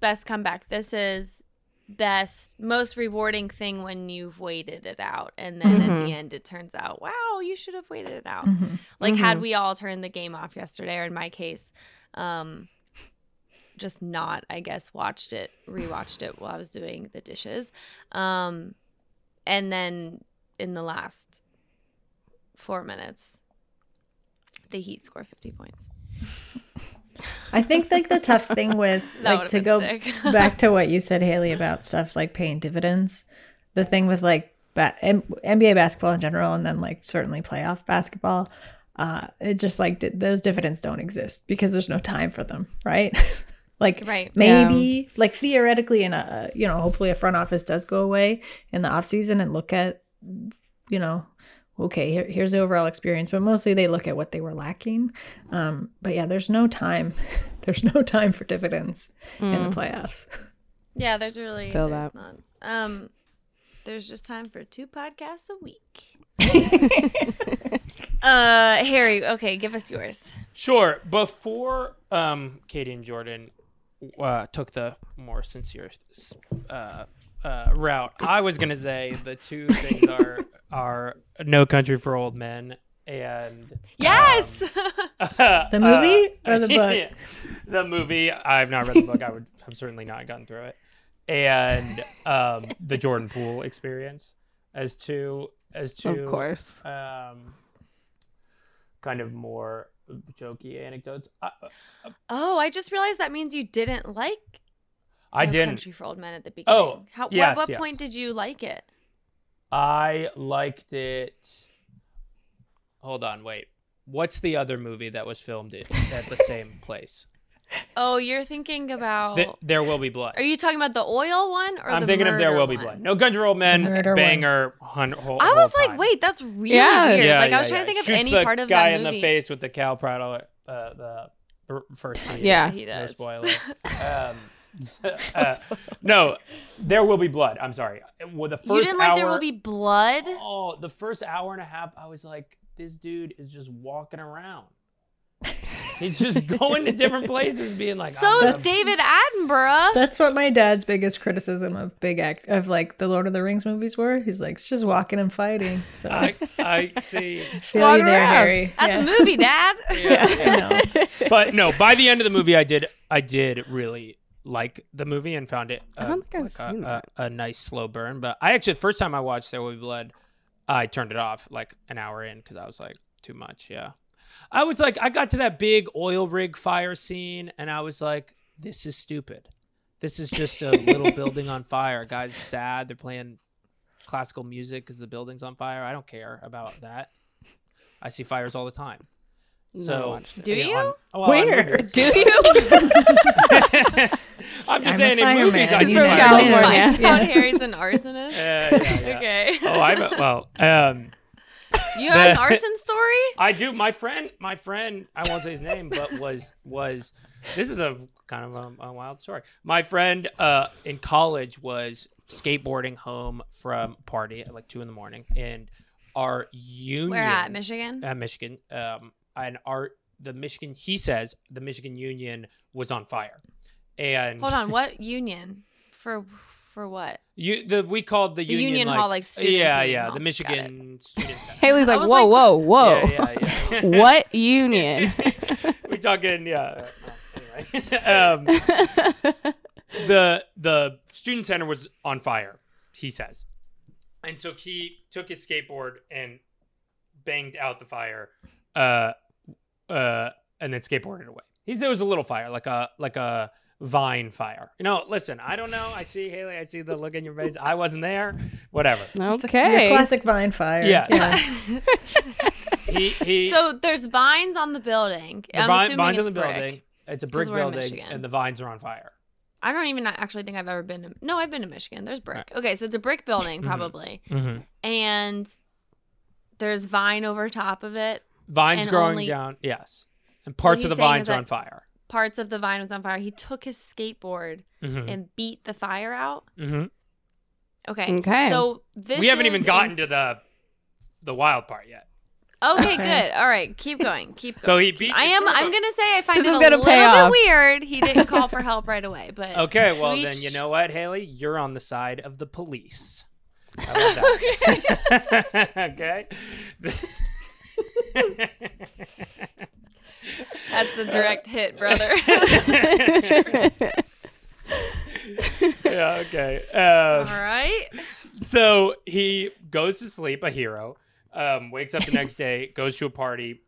best comeback. This is best, most rewarding thing when you've waited it out, and then at the end it turns out, wow, you should have waited it out. Mhm. Like had we all turned the game off yesterday, or in my case, um, just not, I guess, watched it, rewatched it while I was doing the dishes, um, and then in the last four minutes, the Heat score fifty points. I think like the tough thing with like to go back to what you said, Haley, about stuff like paying dividends. The thing with like ba- M- NBA basketball in general, and then like certainly playoff basketball, uh, it just like di- those dividends don't exist because there's no time for them, right? like Right. maybe like theoretically in a you know hopefully a front office does go away in the off season and look at you know okay here, here's the overall experience but mostly they look at what they were lacking um but yeah there's no time there's no time for dividends in the playoffs Yeah, there's really Feel there's that. not. Um, there's just time for two podcasts a week. uh, Harry, okay, give us yours. Sure. Before um, Katie and Jordan uh, took the more sincere uh, uh, route, I was gonna say the two things are are No Country for Old Men and Yes. the movie or the book the movie. I've not read the book. I would have certainly not gotten through it. And um, the Jordan Poole experience as two as two Of course. um, kind of more jokey anecdotes. I, oh, I just realized that means you didn't like. I No didn't. Country for Old Men at the beginning. Oh, How, yes, what, what yes. point did you like it? I liked it. Hold on, wait. What's the other movie that was filmed in, at the same place? Oh, you're thinking about. Th- there will be blood. are you talking about the oil one or I'm the thinking of There murder Will Be one? Blood. No Country for Old Men, Murder one. banger. Hun- whole, I was whole like, time. wait, that's really Yeah. weird. Yeah, like I yeah, was trying yeah. to think of Shoots any the part of guy that in movie. the face with the Cal Prato, uh, the b- first scene. Yeah. He No does. spoiler. Um, uh, no, there will be blood. I'm sorry. Well, the first you didn't like hour, there will be blood. Oh, the first hour and a half, I was like, this dude is just walking around. He's just going to different places, being like, So is David Attenborough. that's what my dad's biggest criticism of big act of like the lord of the rings movies were he's like it's just walking and fighting so I, I see. feel walk you there around. harry That's yeah. a movie, Dad. Yeah. I know. but no, by the end of the movie, I did, I did really like the movie and found it. Uh, I don't think I've like a, seen a- that. A, nice slow burn. But I actually, first time I watched There Will Be Blood, I turned it off like an hour in because I was like, too much. Yeah, I was like, I got to that big oil rig fire scene, and I was like, this is stupid. This is just a little building on fire. Guys sad. They're playing classical music because the building's on fire. I don't care about that. I see fires all the time. So watched it. Do you? on- well, on Where? movies. Do you? I'm just I'm saying in fireman. movies I You see fires. California. Find. Harry's an arsonist. Yeah, yeah, yeah. Okay. Oh, I'm a, well. Um, You have an arson story? I do. My friend, my friend, I won't say his name, but was was. This is a kind of a, a wild story. My friend uh, in college was skateboarding home from a party at like two in the morning, and our union Where at? Michigan? at Michigan, um, and our the Michigan. He says the Michigan Union was on fire, and Hold on. What union? For for what? You the we called the, The union, union like, hall, like, students' yeah union yeah hall. the Michigan Student Center. Haley's like, whoa, like- whoa, whoa. Yeah, yeah, yeah. what union? we talking yeah. uh, Anyway, um, the the student center was on fire. He says, and so he took his skateboard and banged out the fire, uh, uh, and then skateboarded away. He said it was a little fire, like a like a Vine fire. You know, listen, I don't know. I see Haley. I see the look in your face. I wasn't there. Whatever. No, it's okay. Your classic vine fire. Yeah. He he. So there's vines on the building. the I'm vine, vines on it's the brick. building. It's a brick building, and the vines are on fire. I don't even actually think I've ever been to. No, I've been to Michigan. There's brick. Okay, so it's a brick building probably, Mm-hmm. and there's vine over top of it. Vines growing only- down. Yes, and parts of the vines are on fire. Parts of the vine was on fire. He took his skateboard Mm-hmm. and beat the fire out. Mm-hmm. Okay. Okay. So this We haven't is even in- gotten to the the wild part yet. Okay, Okay. good. All right, keep going. Keep going. So he beat. I am. sort I'm gonna say I find This it is a gonna little pay bit off. weird. He didn't call for help right away, but Okay, to well then you know what, Haley, you're on the side of the police. How about that? okay. That's a direct hit, brother. yeah. Okay. All Um, right. so he goes to sleep, a hero. Um, wakes up the next day, goes to a party,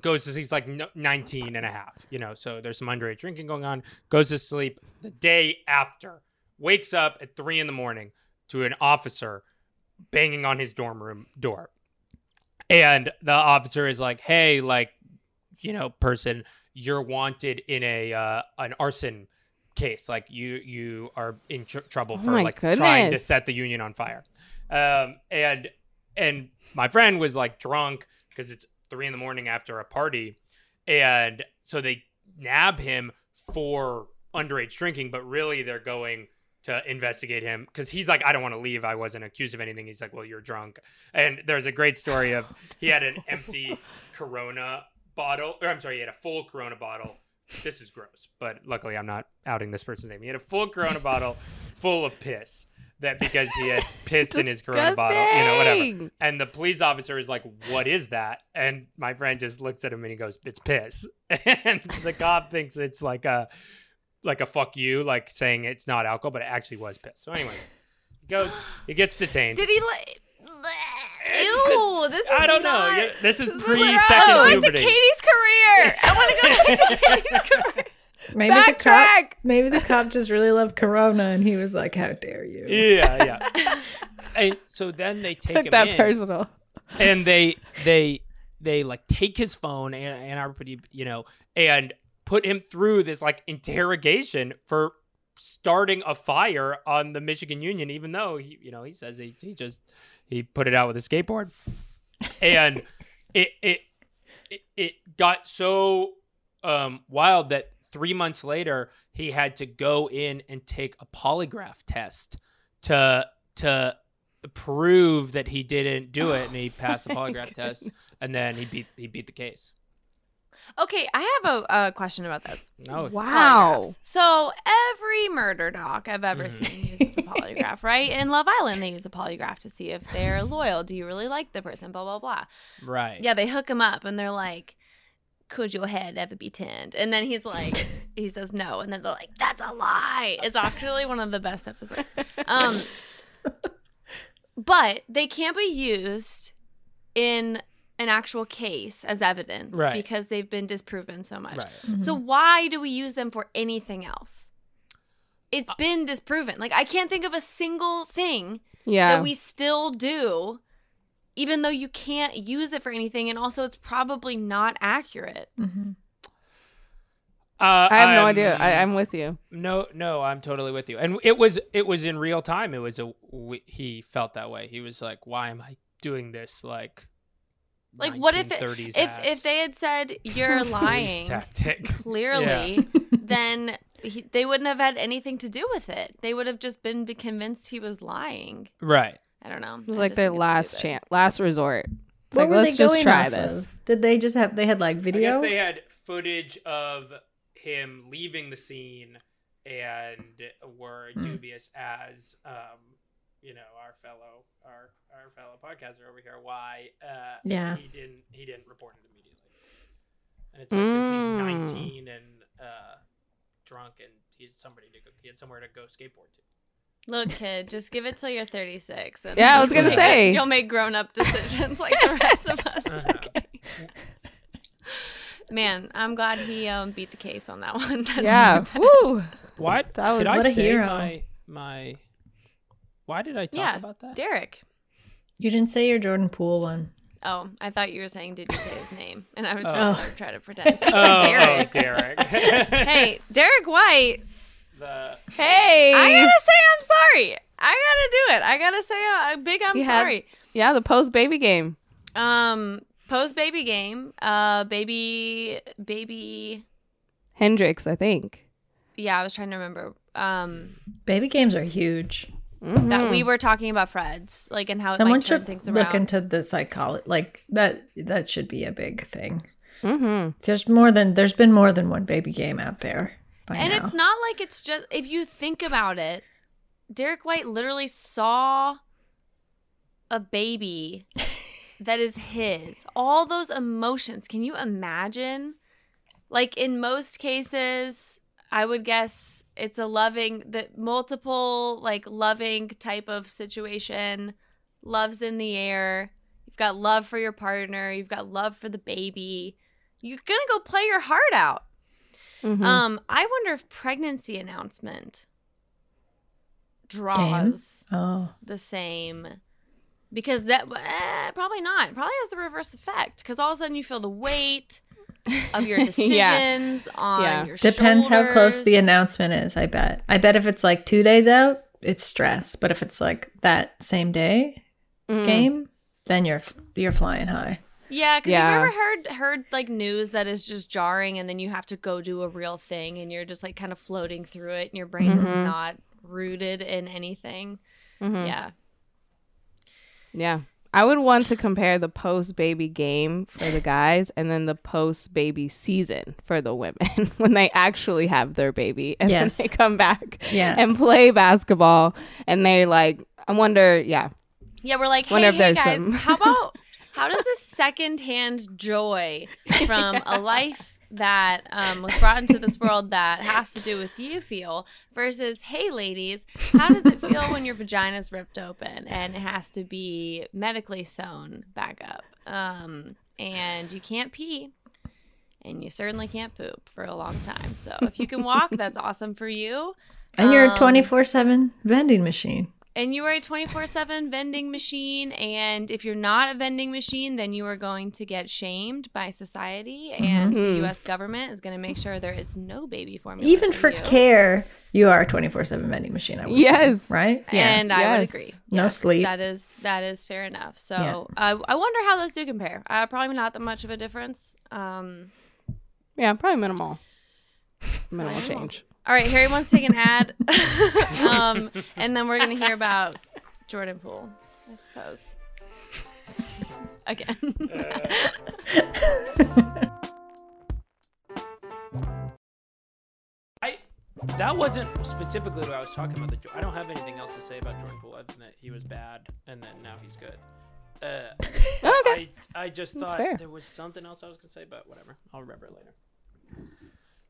goes to he's like no- 19 and a half, you know, so there's some underage drinking going on, goes to sleep the day after, wakes up at three in the morning to an officer banging on his dorm room door. And the officer is like, hey, like, you know, person, you're wanted in a uh, an arson case. Like you you are in tr- trouble Oh for my like trying to set the union on fire. Um, and and my friend was like drunk because it's three in the morning after a party, and so they nab him for underage drinking, but really they're going to investigate him because he's like, I don't want to leave. I wasn't accused of anything. He's like, Well, you're drunk. And there's a great story of he had an empty Corona bottle, or I'm sorry, he had a full Corona bottle. This is gross, but luckily I'm not outing this person's name. He had a full Corona bottle full of piss. That because he had pissed in his Corona bottle, you know, whatever. And the police officer is like, "What is that?" And my friend just looks at him and he goes, "It's piss." And the cop thinks it's like a like a fuck you, like saying it's not alcohol, but it actually was piss. So anyway, he goes, he gets detained. Did he like? It's just- Ew, this is I don't not- know. Yeah, This is this is pre gross. second Go back to puberty. Katie's career. I want to go back to Katie's career. Maybe the cop. Backtrack. Maybe the cop just really loved Corona, and he was like, "How dare you?" Yeah, yeah. and so then they take Took him that in, personal. and they they they like take his phone and and are pretty you know and put him through this like interrogation for starting a fire on the Michigan Union, even though he you know he says he, he just he put it out with a skateboard, and it it it, it got so um, wild that three months later he had to go in and take a polygraph test to to prove that he didn't do it. And he passed the polygraph test and then he beat he beat the case Okay, I have a, a question about this. no Wow. Polygraphs. So every murder doc I've ever Mhm. seen uses a polygraph, right? In Love Island, they use a polygraph to see if they're loyal. Do you really like the person? Blah blah blah. right Yeah, they hook him up and they're like, "Could your head ever be tanned?" And then he's like, he says no, and then they're like, "That's a lie." It's actually one of the best episodes. Um, but they can't be used in an actual case as evidence Right. because they've been disproven so much. right So why do we use them for anything else? It's Uh, been disproven. Like I can't think of a single thing Yeah. that we still do, even though you can't use it for anything, and also it's probably not accurate. Mhm. uh, I have no I'm- idea. I, I'm with you. no no i'm totally with you and it was it was in real time it was a we, he felt that way he was like why am i doing this like Like, what if it- 1930s If if they had said you're lying tactic clearly, then he, they wouldn't have had anything to do with it. They would have just been convinced he was lying. right I don't know. It was I like just their last chance, last resort. It's What like, were let's they just going try off this. of? Did they just have? They had like video? I guess they had footage of him leaving the scene and were Hmm. dubious as um, you know our fellow our our fellow podcaster over here why uh, Yeah. he didn't he didn't report it immediately and it's like 'cause Mm. he's 19 and uh, drunk and he's somebody to go he had somewhere to go skateboard to Look, kid, just give it till you're 36. And Yeah, I was gonna say. make- you'll make grown up decisions like the rest of us. Uh-huh. Okay. Man, I'm glad he um, beat the case on that one. That's Yeah. Woo. What? That was- did I What a say hero. my my? Why did I talk Yeah, about that? Derrick. You didn't say your Jordan Poole one. Oh, I thought you were saying, did you say his name? And I was just Oh. gonna try to pretend. Oh, oh, Derrick. Derrick. hey, Derrick White. The- Hey. I gotta say I'm sorry. I gotta do it. I gotta say a, a big I'm He had- sorry. yeah, the post baby game. Um, post baby game. Uh, baby, baby. Hendrix, I think. Yeah, I was trying to remember. Um, Baby games are huge. That we were talking about Fred's, like, and how Someone it might turn should look into the psychology. Like that. That should be a big thing. Mm-hmm. There's more than there's been more than one baby game out there. And now. it's not like it's just if you think about it, Derrick White literally saw a baby that is his. All those emotions. Can you imagine? Like in most cases, I would guess it's a loving that multiple like loving type of situation. Love's in the air. You've got love for your partner, you've got love for the baby. You're going to go play your heart out. Mhm. Um, I wonder if pregnancy announcement draws Oh, the same because that eh, probably not. Probably has the reverse effect because all of a sudden you feel the weight of your Yeah. decisions on Yeah. your depends how close the announcement is. I bet. I bet if it's like two days out, it's stress. But if it's like that same day Mm. game, then you're you're flying high. Yeah, because Yeah. you've ever heard heard like news that is just jarring, and then you have to go do a real thing, and you're just like kind of floating through it, and your brain is Mhm. not rooted in anything. Mhm. Yeah, Yeah. I would want to compare the post baby game for the guys and then the post baby season for the women when they actually have their baby and Yes. then they come back Yeah. and play basketball and they like I wonder yeah yeah. We're like, hey, Wonder if hey there's guys, some- how about how does this secondhand joy from a life that um, was brought into this world that has to do with you feel versus hey ladies how does it feel when your vagina's ripped open and it has to be medically sewn back up? Um, and you can't pee and you certainly can't poop for a long time. So if you can walk that's awesome for you. And you're Um, a twenty four seven vending machine. And you are a 24-7 vending machine and if you're not a vending machine then you are going to get shamed by society and Mhm. the us government is going to make sure there is no baby formula Even for you. care, you are a twenty four seven vending machine. I would Yes. say, right? Yeah. and i would agree No Yes, sleep. that is that is fair enough so Yeah. I I wonder how those do compare uh, probably not that much of a difference um yeah probably minimal minimal Minimal. change all right harry wants to take an ad um and then we're going to hear about jordan poole i suppose again I that wasn't specifically what I was talking about. The Jo- I don't have anything else to say about Jordan Poole other than that he was bad and then now he's good. Uh, okay I I just That's thought fair. there was something else I was gonna say, but whatever. I'll remember it later.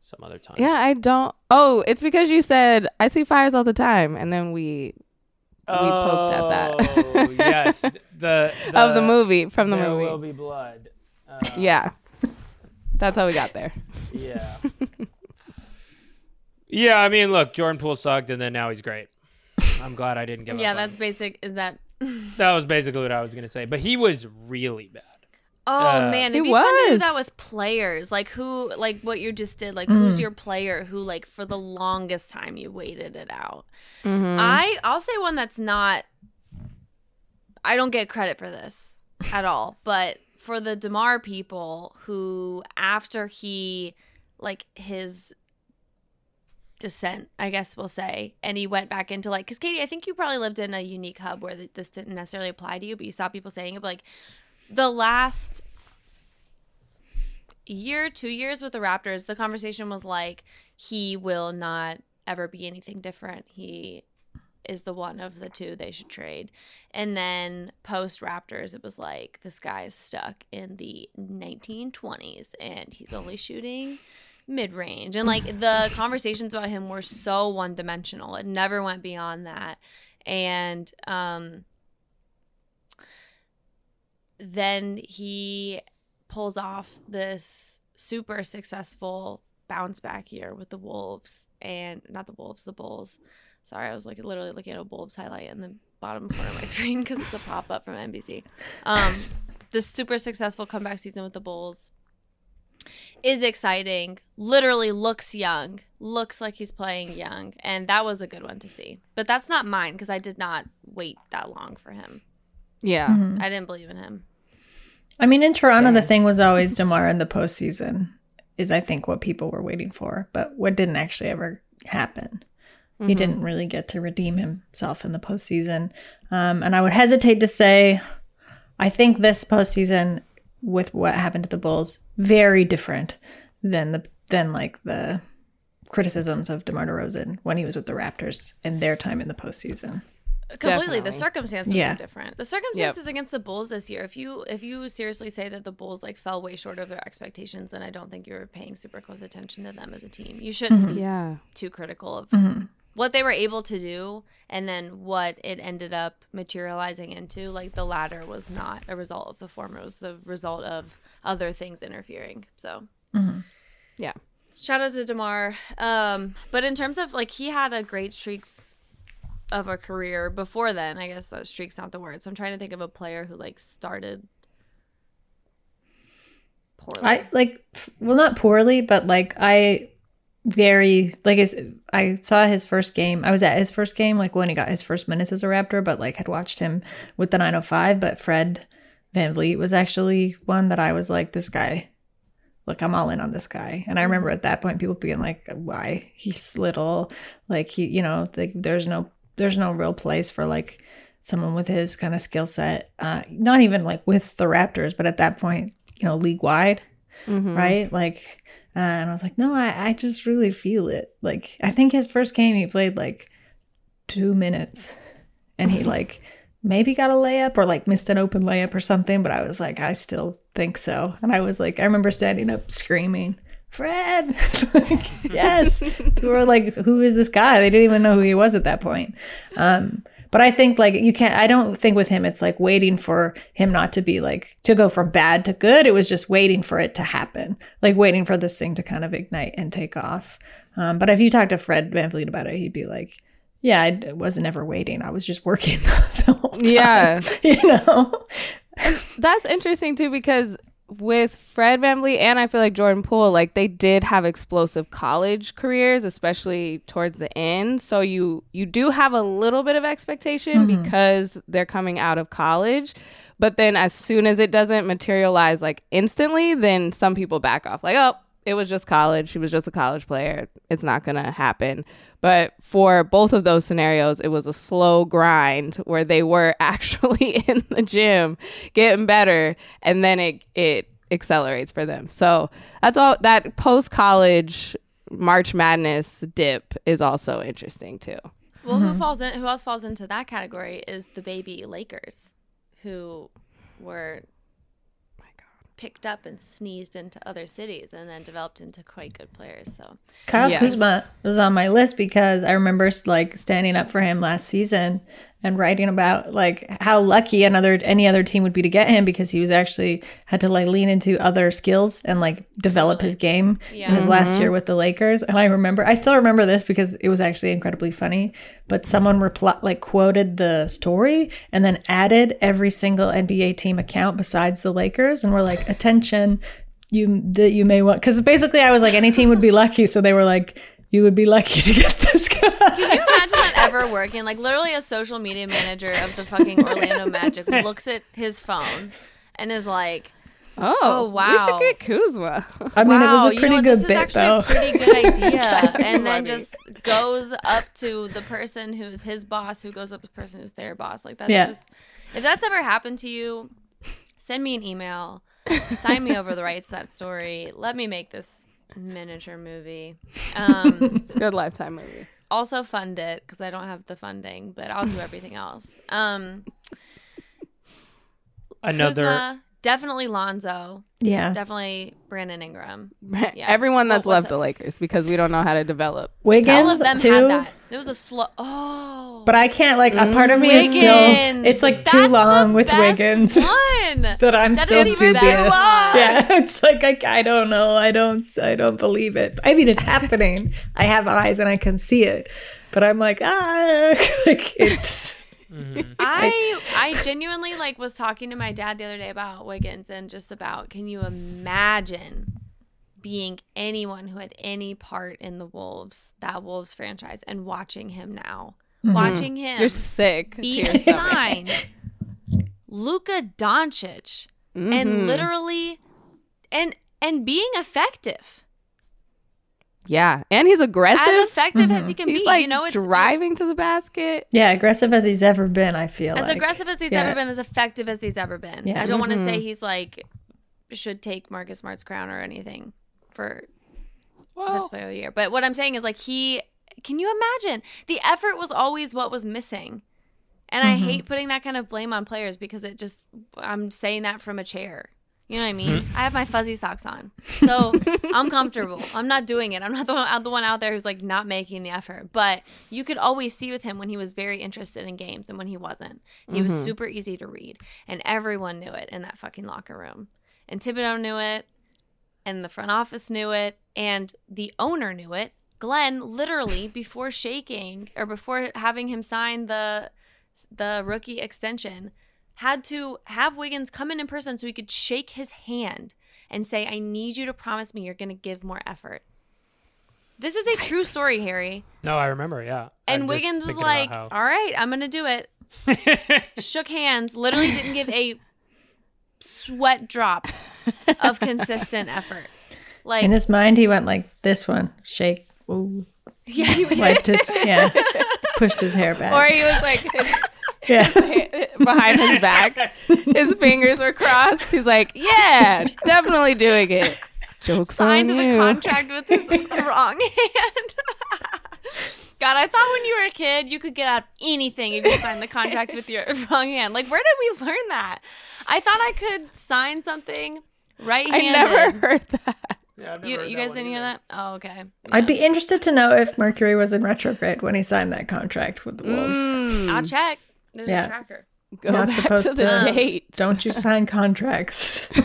Some other time. yeah I don't oh it's because you said I see fires all the time and then we we poked at that. Oh, yes. The, the of the movie from the there movie will be blood. Uh, yeah that's how we got there Yeah. yeah, I mean, look, Jordan Poole sucked, and then now he's great. I'm glad I didn't give yeah up. on that's him. basic is that that was basically what I was gonna say. But he was really bad. Oh Uh, man, It it'd be fun to do that with players, like who, like what you just did. Like, who's Mm. your player who, like, for the longest time you waited it out? Mhm. I, I'll say one that's not. I don't get credit for this at all, but for the Demar people who, after he, like his descent, I guess we'll say, and he went back into like, because Katie, I think you probably lived in a unique hub where this didn't necessarily apply to you, but you saw people saying it, but like the last year, two years with the Raptors, the conversation was like, he will not ever be anything different. He is the one of the two they should trade. And then post Raptors, it was like this guy is stuck in the 1920s and he's only shooting mid range. And like the conversations about him were so one dimensional. It never went beyond that. And um then he pulls off this super successful bounce back year with the Wolves and not the Wolves, the Bulls. Sorry, I was like literally looking at a Wolves highlight in the bottom corner of my screen because it's a pop up from NBC. Um, the super successful comeback season with the Bulls is exciting. Literally looks young, looks like he's playing young, and that was a good one to see. But that's not mine because I did not wait that long for him. Yeah. Mm-hmm. I didn't believe in him. I mean, in Toronto, the thing was always Demar in the postseason is I think what people were waiting for, but what didn't actually ever happen. He didn't really get to redeem himself in the postseason, um, and I would hesitate to say, I think this postseason with what happened to the Bulls very different than the than like the criticisms of DeMar DeRozan when he was with the Raptors in their time in the postseason. Completely. The circumstances Yeah. were different. The circumstances against the bulls this year if you if you seriously say that the bulls like fell way short of their expectations then i don't think you're paying super close attention to them as a team. You shouldn't be Yeah. too critical of Mm-hmm. what they were able to do and then what it ended up materializing into. Like the latter was not a result of the former it was the result of other things interfering. So Yeah. shout out to demar. Um but in terms of like he had a great streak of a career before then i guess that streak's not the word so i'm trying to think of a player who like started poorly I like, well, not poorly, but like I very like his. I saw his first game. I was at his first game, like when he got his first minutes as a Raptor, but like had watched him with the 905. But Fred VanVleet was actually one that I was like, this guy. Look, I'm all in on this guy. And I mm-hmm. remember at that point people being like, why? He's little. Like he, you know, like there's no there's no real place for like someone with his kind of skill set. Uh not even like with the Raptors, but at that point, you know, league wide Mhm. right? Like, uh, and I was like, no, I, I just really feel it. Like, I think his first game he played like two minutes, and he like maybe got a layup or like missed an open layup or something. But I was like, I still think so, and I was like, I remember standing up screaming. Fred, like, yes. People were like, "Who is this guy?" They didn't even know who he was at that point. Um, but I think like you can't. I don't think with him it's like waiting for him not to be like to go from bad to good. It was just waiting for it to happen, like waiting for this thing to kind of ignite and take off. Um, but if you talk to Fred VanVleet about it, he'd be like, "Yeah, I wasn't ever waiting. I was just working the whole time." Yeah. you know. That's interesting too because with Fred VanVleet and I feel like Jordan Poole, like they did have explosive college careers, especially towards the end. So you you do have a little bit of expectation mm-hmm. because they're coming out of college. But then as soon as it doesn't materialize like instantly, then some people back off. Like, oh, it was just college. She was just a college player. It's not gonna happen. But for both of those scenarios, it was a slow grind where they were actually in the gym getting better, and then it it accelerates for them. So that's all. That post college March Madness dip is also interesting too. Well, who mm-hmm. falls in? Who else falls into that category is the baby Lakers, who were picked up and sneezed into other cities and then developed into quite good players. So Kyle Yes. Kuzma was on my list because I remember like standing up for him last season and writing about like how lucky another any other team would be to get him because he was actually had to like lean into other skills and like develop his game in his last year mm-hmm. with the Lakers. And I remember I still remember this because it was actually incredibly funny. But someone repl- like quoted the story and then added every single NBA team account besides the Lakers and were like, attention, you that you may want because basically I was like any team would be lucky, so they were like you would be lucky to get this guy. Can you imagine that ever working? Like literally a social media manager of the fucking Orlando Magic looks at his phone and is like, Oh, Oh, We wow. should get Kuzma. I mean, it was wow, a you pretty know good this bit is actually though. a pretty good idea. and then funny. just goes up to the person who's his boss, who goes up to the person who's their boss. Like that's Yeah. just if that's ever happened to you, send me an email. Sign me over the rights to that story. Let me make this miniature movie. Um, It's a good lifetime movie. Also fund it because I don't have the funding, but I'll do everything else. Um, Another Kuzma, definitely Lonzo, Yeah. definitely Brandon Ingram. Yeah. Everyone that's What left the Lakers because we don't know how to develop. Wiggins All of them too. had that. It was a slow. Oh, But I can't like a part of me is still it's like That's too long with best Wiggins One. that I'm That still is do this. Yeah, it's like I, I don't know. I don't I don't believe it. I mean it's happening. I have eyes and I can see it. But I'm like, ah like it's I I genuinely like was talking to my dad the other day about Wiggins and just about can you imagine being anyone who had any part in the Wolves that Wolves franchise and watching him now, watching him You're sick. to be your stomach. signed Luka Doncic Mhm. and literally and and being effective yeah, and he's aggressive. as effective as he can he's be. like you know, it's driving to the basket. yeah, aggressive as he's ever been, I feel as like. aggressive as he's Yeah. ever been, as effective as he's ever been. Yeah. I don't want to say he's like should take Marcus Smart's crown or anything for defensive Well, player of the year. But what I'm saying is like he can you imagine? The effort was always what was missing. And I Mhm. hate putting that kind of blame on players because it just I'm saying that from a chair. You know what I mean? I have my fuzzy socks on. So I'm comfortable. I'm not doing it. I'm not the one, I'm the one out there who's like not making the effort. But you could always see with him when he was very interested in games and when he wasn't. He was Mhm. super easy to read. And everyone knew it in that fucking locker room. And Thibodeau knew it. And the front office knew it. And the owner knew it. Glen literally before shaking or before having him sign the the rookie extension had to have Wiggins come in in person so he could shake his hand and say, "I need you to promise me you're going to give more effort." This is a true story, Harry. no, I remember. Yeah. And I'm Wiggins was like, about "All right, I'm going to do it." Shook hands, literally didn't give a sweat drop of consistent effort. Like, In his mind he went like this one, shake, ooh, yeah, he wiped his yeah, pushed his hair back. Or he was like yeah. behind his back. His fingers were crossed. He's like, yeah, definitely doing it. Jokes signed on the you. contract with his wrong hand. God, I thought when you were a kid you could get out of anything if you signed the contract with your wrong hand. Like, where did we learn that? I thought I could sign something right-handed. I never heard that. Yeah, I've You, you guys didn't hear that? Oh, okay. I'd be interested to know if Mercury was in retrograde when he signed that contract with the Wolves. Mm. I'll check. There's Yeah. a tracker. Go Not back supposed to the to- date. Don't you sign contracts?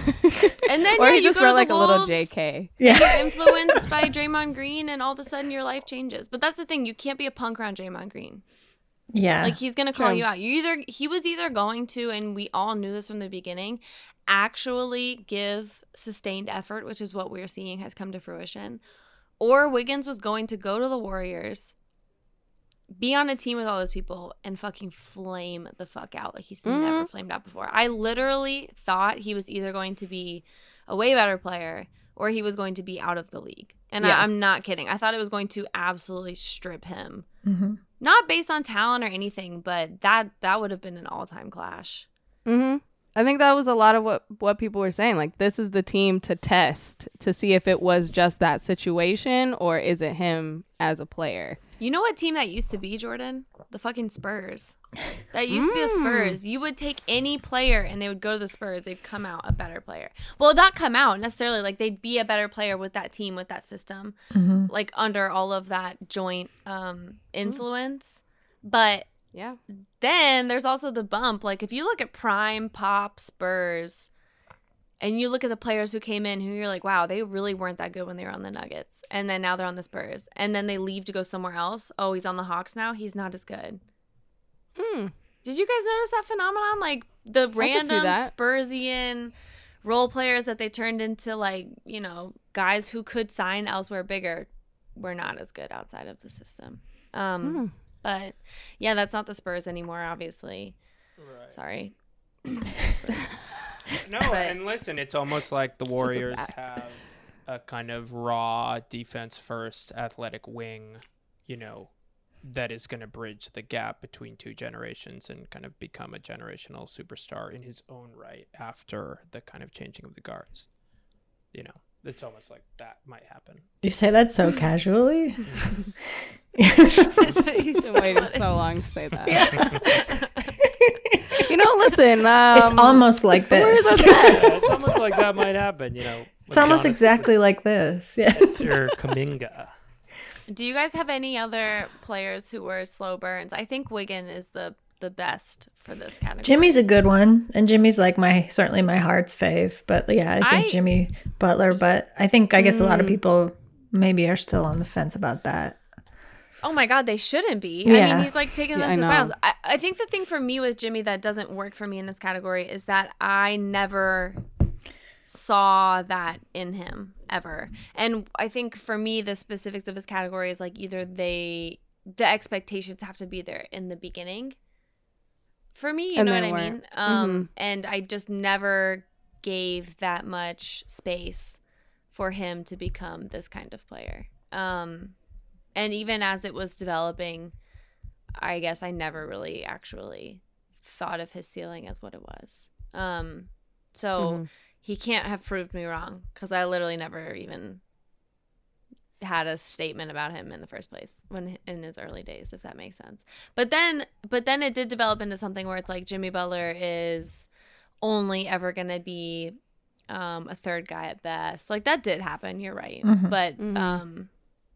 And then or yeah, he you just go to wrote the like a little JK. yeah. You're influenced by Draymond Green, and all of a sudden your life changes. But that's the thing; you can't be a punk around Draymond Green. Yeah. Like he's gonna call True. you out. You either he was either going to, and we all knew this from the beginning, actually give sustained effort, which is what we're seeing has come to fruition, or Wiggins was going to go to the Warriors, be on a team with all those people, and fucking flame the fuck out like he's never flamed out before. I literally thought he was either going to be a way better player or he was going to be out of the league. And Yeah. I, I'm not kidding. I thought it was going to absolutely strip him Mhm. not based on talent or anything, but that that would have been an all time clash. hmm I think that was a lot of what what people were saying. Like, this is the team to test to see if it was just that situation or is it him as a player. You know what team that used to be, Jordan? The fucking Spurs. That used to be the Spurs. You would take any player and they would go to the Spurs. They'd come out a better player. Well, not come out necessarily. Like they'd be a better player with that team, with that system, Mhm. like under all of that joint um, influence. But Yeah. then there's also the bump. Like if you look at prime pop Spurs and you look at the players who came in who you're like, wow, they really weren't that good when they were on the Nuggets. And then now they're on the Spurs. And then they leave to go somewhere else. Oh, he's on the Hawks now. He's not as good. Hmm. Did you guys notice that phenomenon? Like the random. Spursian role players that they turned into like, you know, guys who could sign elsewhere bigger were not as good outside of the system. Um Hmm. but yeah, that's not the Spurs anymore, obviously. Right. Sorry. No, But- and listen, it's almost like the It's just a Warriors have a kind of raw defense first athletic wing, you know, that is going to bridge the gap between two generations and kind of become a generational superstar in his own right after the kind of changing of the guards. You know, it's almost like that might happen. You say that so casually. He's been waiting so long to say that. He You know, listen. Um, it's almost like this. Yeah, it's almost like that might happen. You know, It's almost exactly like this. Yeah. Mr. Kuminga. Do you guys have any other players who were slow burns? I think Wigan is the the best for this category. Jimmy's a good one, and Jimmy's like my certainly my heart's fave. But yeah, I think I- Jimmy Butler. But I think I guess a Mm. lot of people maybe are still on the fence about that. Oh my god, they shouldn't be. I mean, he's like taking Yeah, them I to the finals. I, I think the thing for me with Jimmy that doesn't work for me in this category is that I never saw that in him ever. And I think for me, the specifics of his category is like either they, the expectations have to be there in the beginning for me, you And know what I weren't. mean? Um, And I just never gave that much space for him to become this kind of player. Um, and even as it was developing, I guess I never really actually thought of his ceiling as what it was. Um, so Mhm. he can't have proved me wrong because I literally never even had a statement about him in the first place when in his early days if that makes sense but then but then it did develop into something where it's like jimmy butler is only ever going to be um, a third guy at best like that did happen you're right Mhm. but Mhm. um,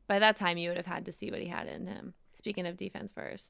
by that time you would have had to see what he had in him speaking of defense first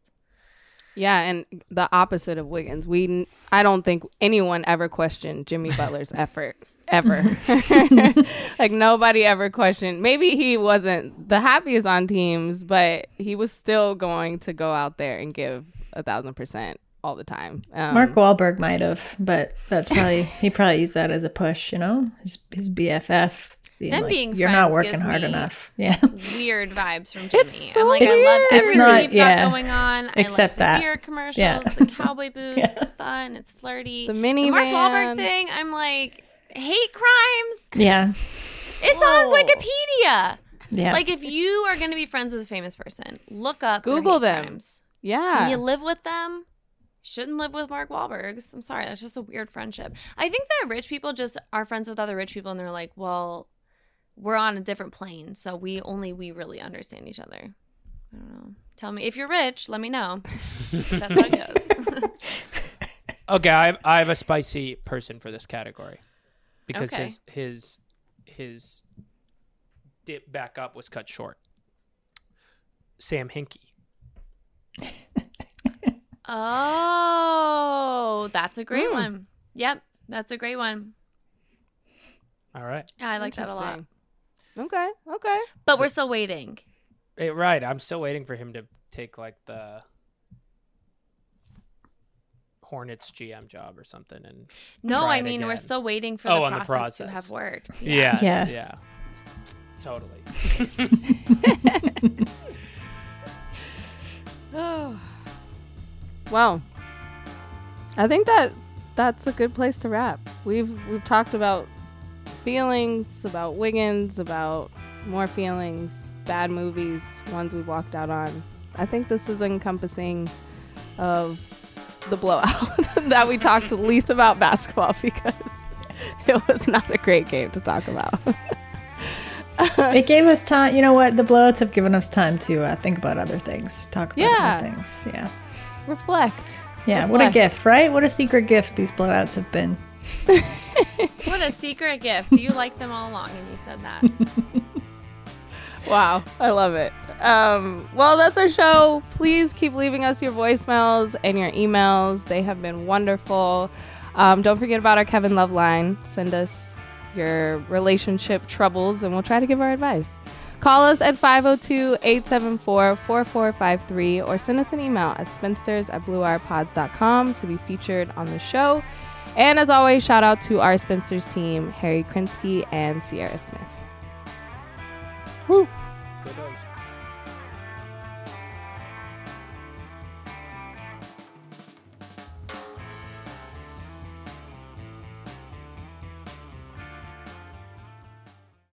Yeah, and the opposite of Wiggins. We, n- I don't think anyone ever questioned Jimmy Butler's effort ever. like nobody ever questioned. Maybe he wasn't the happiest on teams, but he was still going to go out there and give a thousand percent all the time. Um, Mark Wahlberg might have, but that's probably he probably used that as a push. You know, his his BFF. Being Them like, being you're not working hard enough. Yeah. weird vibes from Jimmy. so I'm like, weird. I love It's everything not- you've yeah. got going on. Except I like that. the beer commercials, Yeah. the cowboy boots. Yeah. It's fun. It's flirty. The The Mark. Wahlberg thing. I'm like, hate crimes. Yeah. It's Whoa. on Wikipedia. Yeah. Like, if you are going to be friends with a famous person, look up Google hate them. Crimes. Yeah. Can you live with them? Shouldn't live with Mark Wahlberg's. I'm sorry, that's just a weird friendship. I think that rich people just are friends with other rich people, and they're like, well, we're on a different plane, so we only we really understand each other. I don't know. Tell me if you're rich. Let me know. That's how it goes. Okay, I have, I have a spicy person for this category because Okay. his his his dip back up was cut short. Sam Hinkie. oh, that's a great Mm. one. Yep, that's a great one. All right, Yeah, I like that a lot. Interesting. Okay. Okay. But we're still waiting. Eh, right. I'm still waiting for him to take like the Hornets GM job or something. And No, try I it mean we're still waiting for Oh, the, on the process to have worked. Yes, Yeah. yeah, totally. oh. Well, I think that that's a good place to wrap. We've we've talked about feelings, about Wiggins, about more feelings, bad movies, ones we walked out on. I think this is encompassing of the blowout that we talked least about basketball because it was not a great game to talk about. it gave us time. You know what? The blowouts have given us time to uh, think about other things, talk about Yeah. other things. Yeah. Reflect. Yeah. What a gift, right? What a secret gift these blowouts have been. What a secret gift. You liked them all along and you said that. Wow, I love it. Um, well, that's our show. Please keep leaving us your voicemails and your emails. They have been wonderful. Um, don't forget about our Kevin Love line. Send us your relationship troubles and we'll try to give our advice. Call us at 502 874 4453 or send us an email at spinsters at bluewirepods.com to be featured on the show. And as always, shout out to our Spinsters team, Harry Krinsky and Sierra Smith. Woo.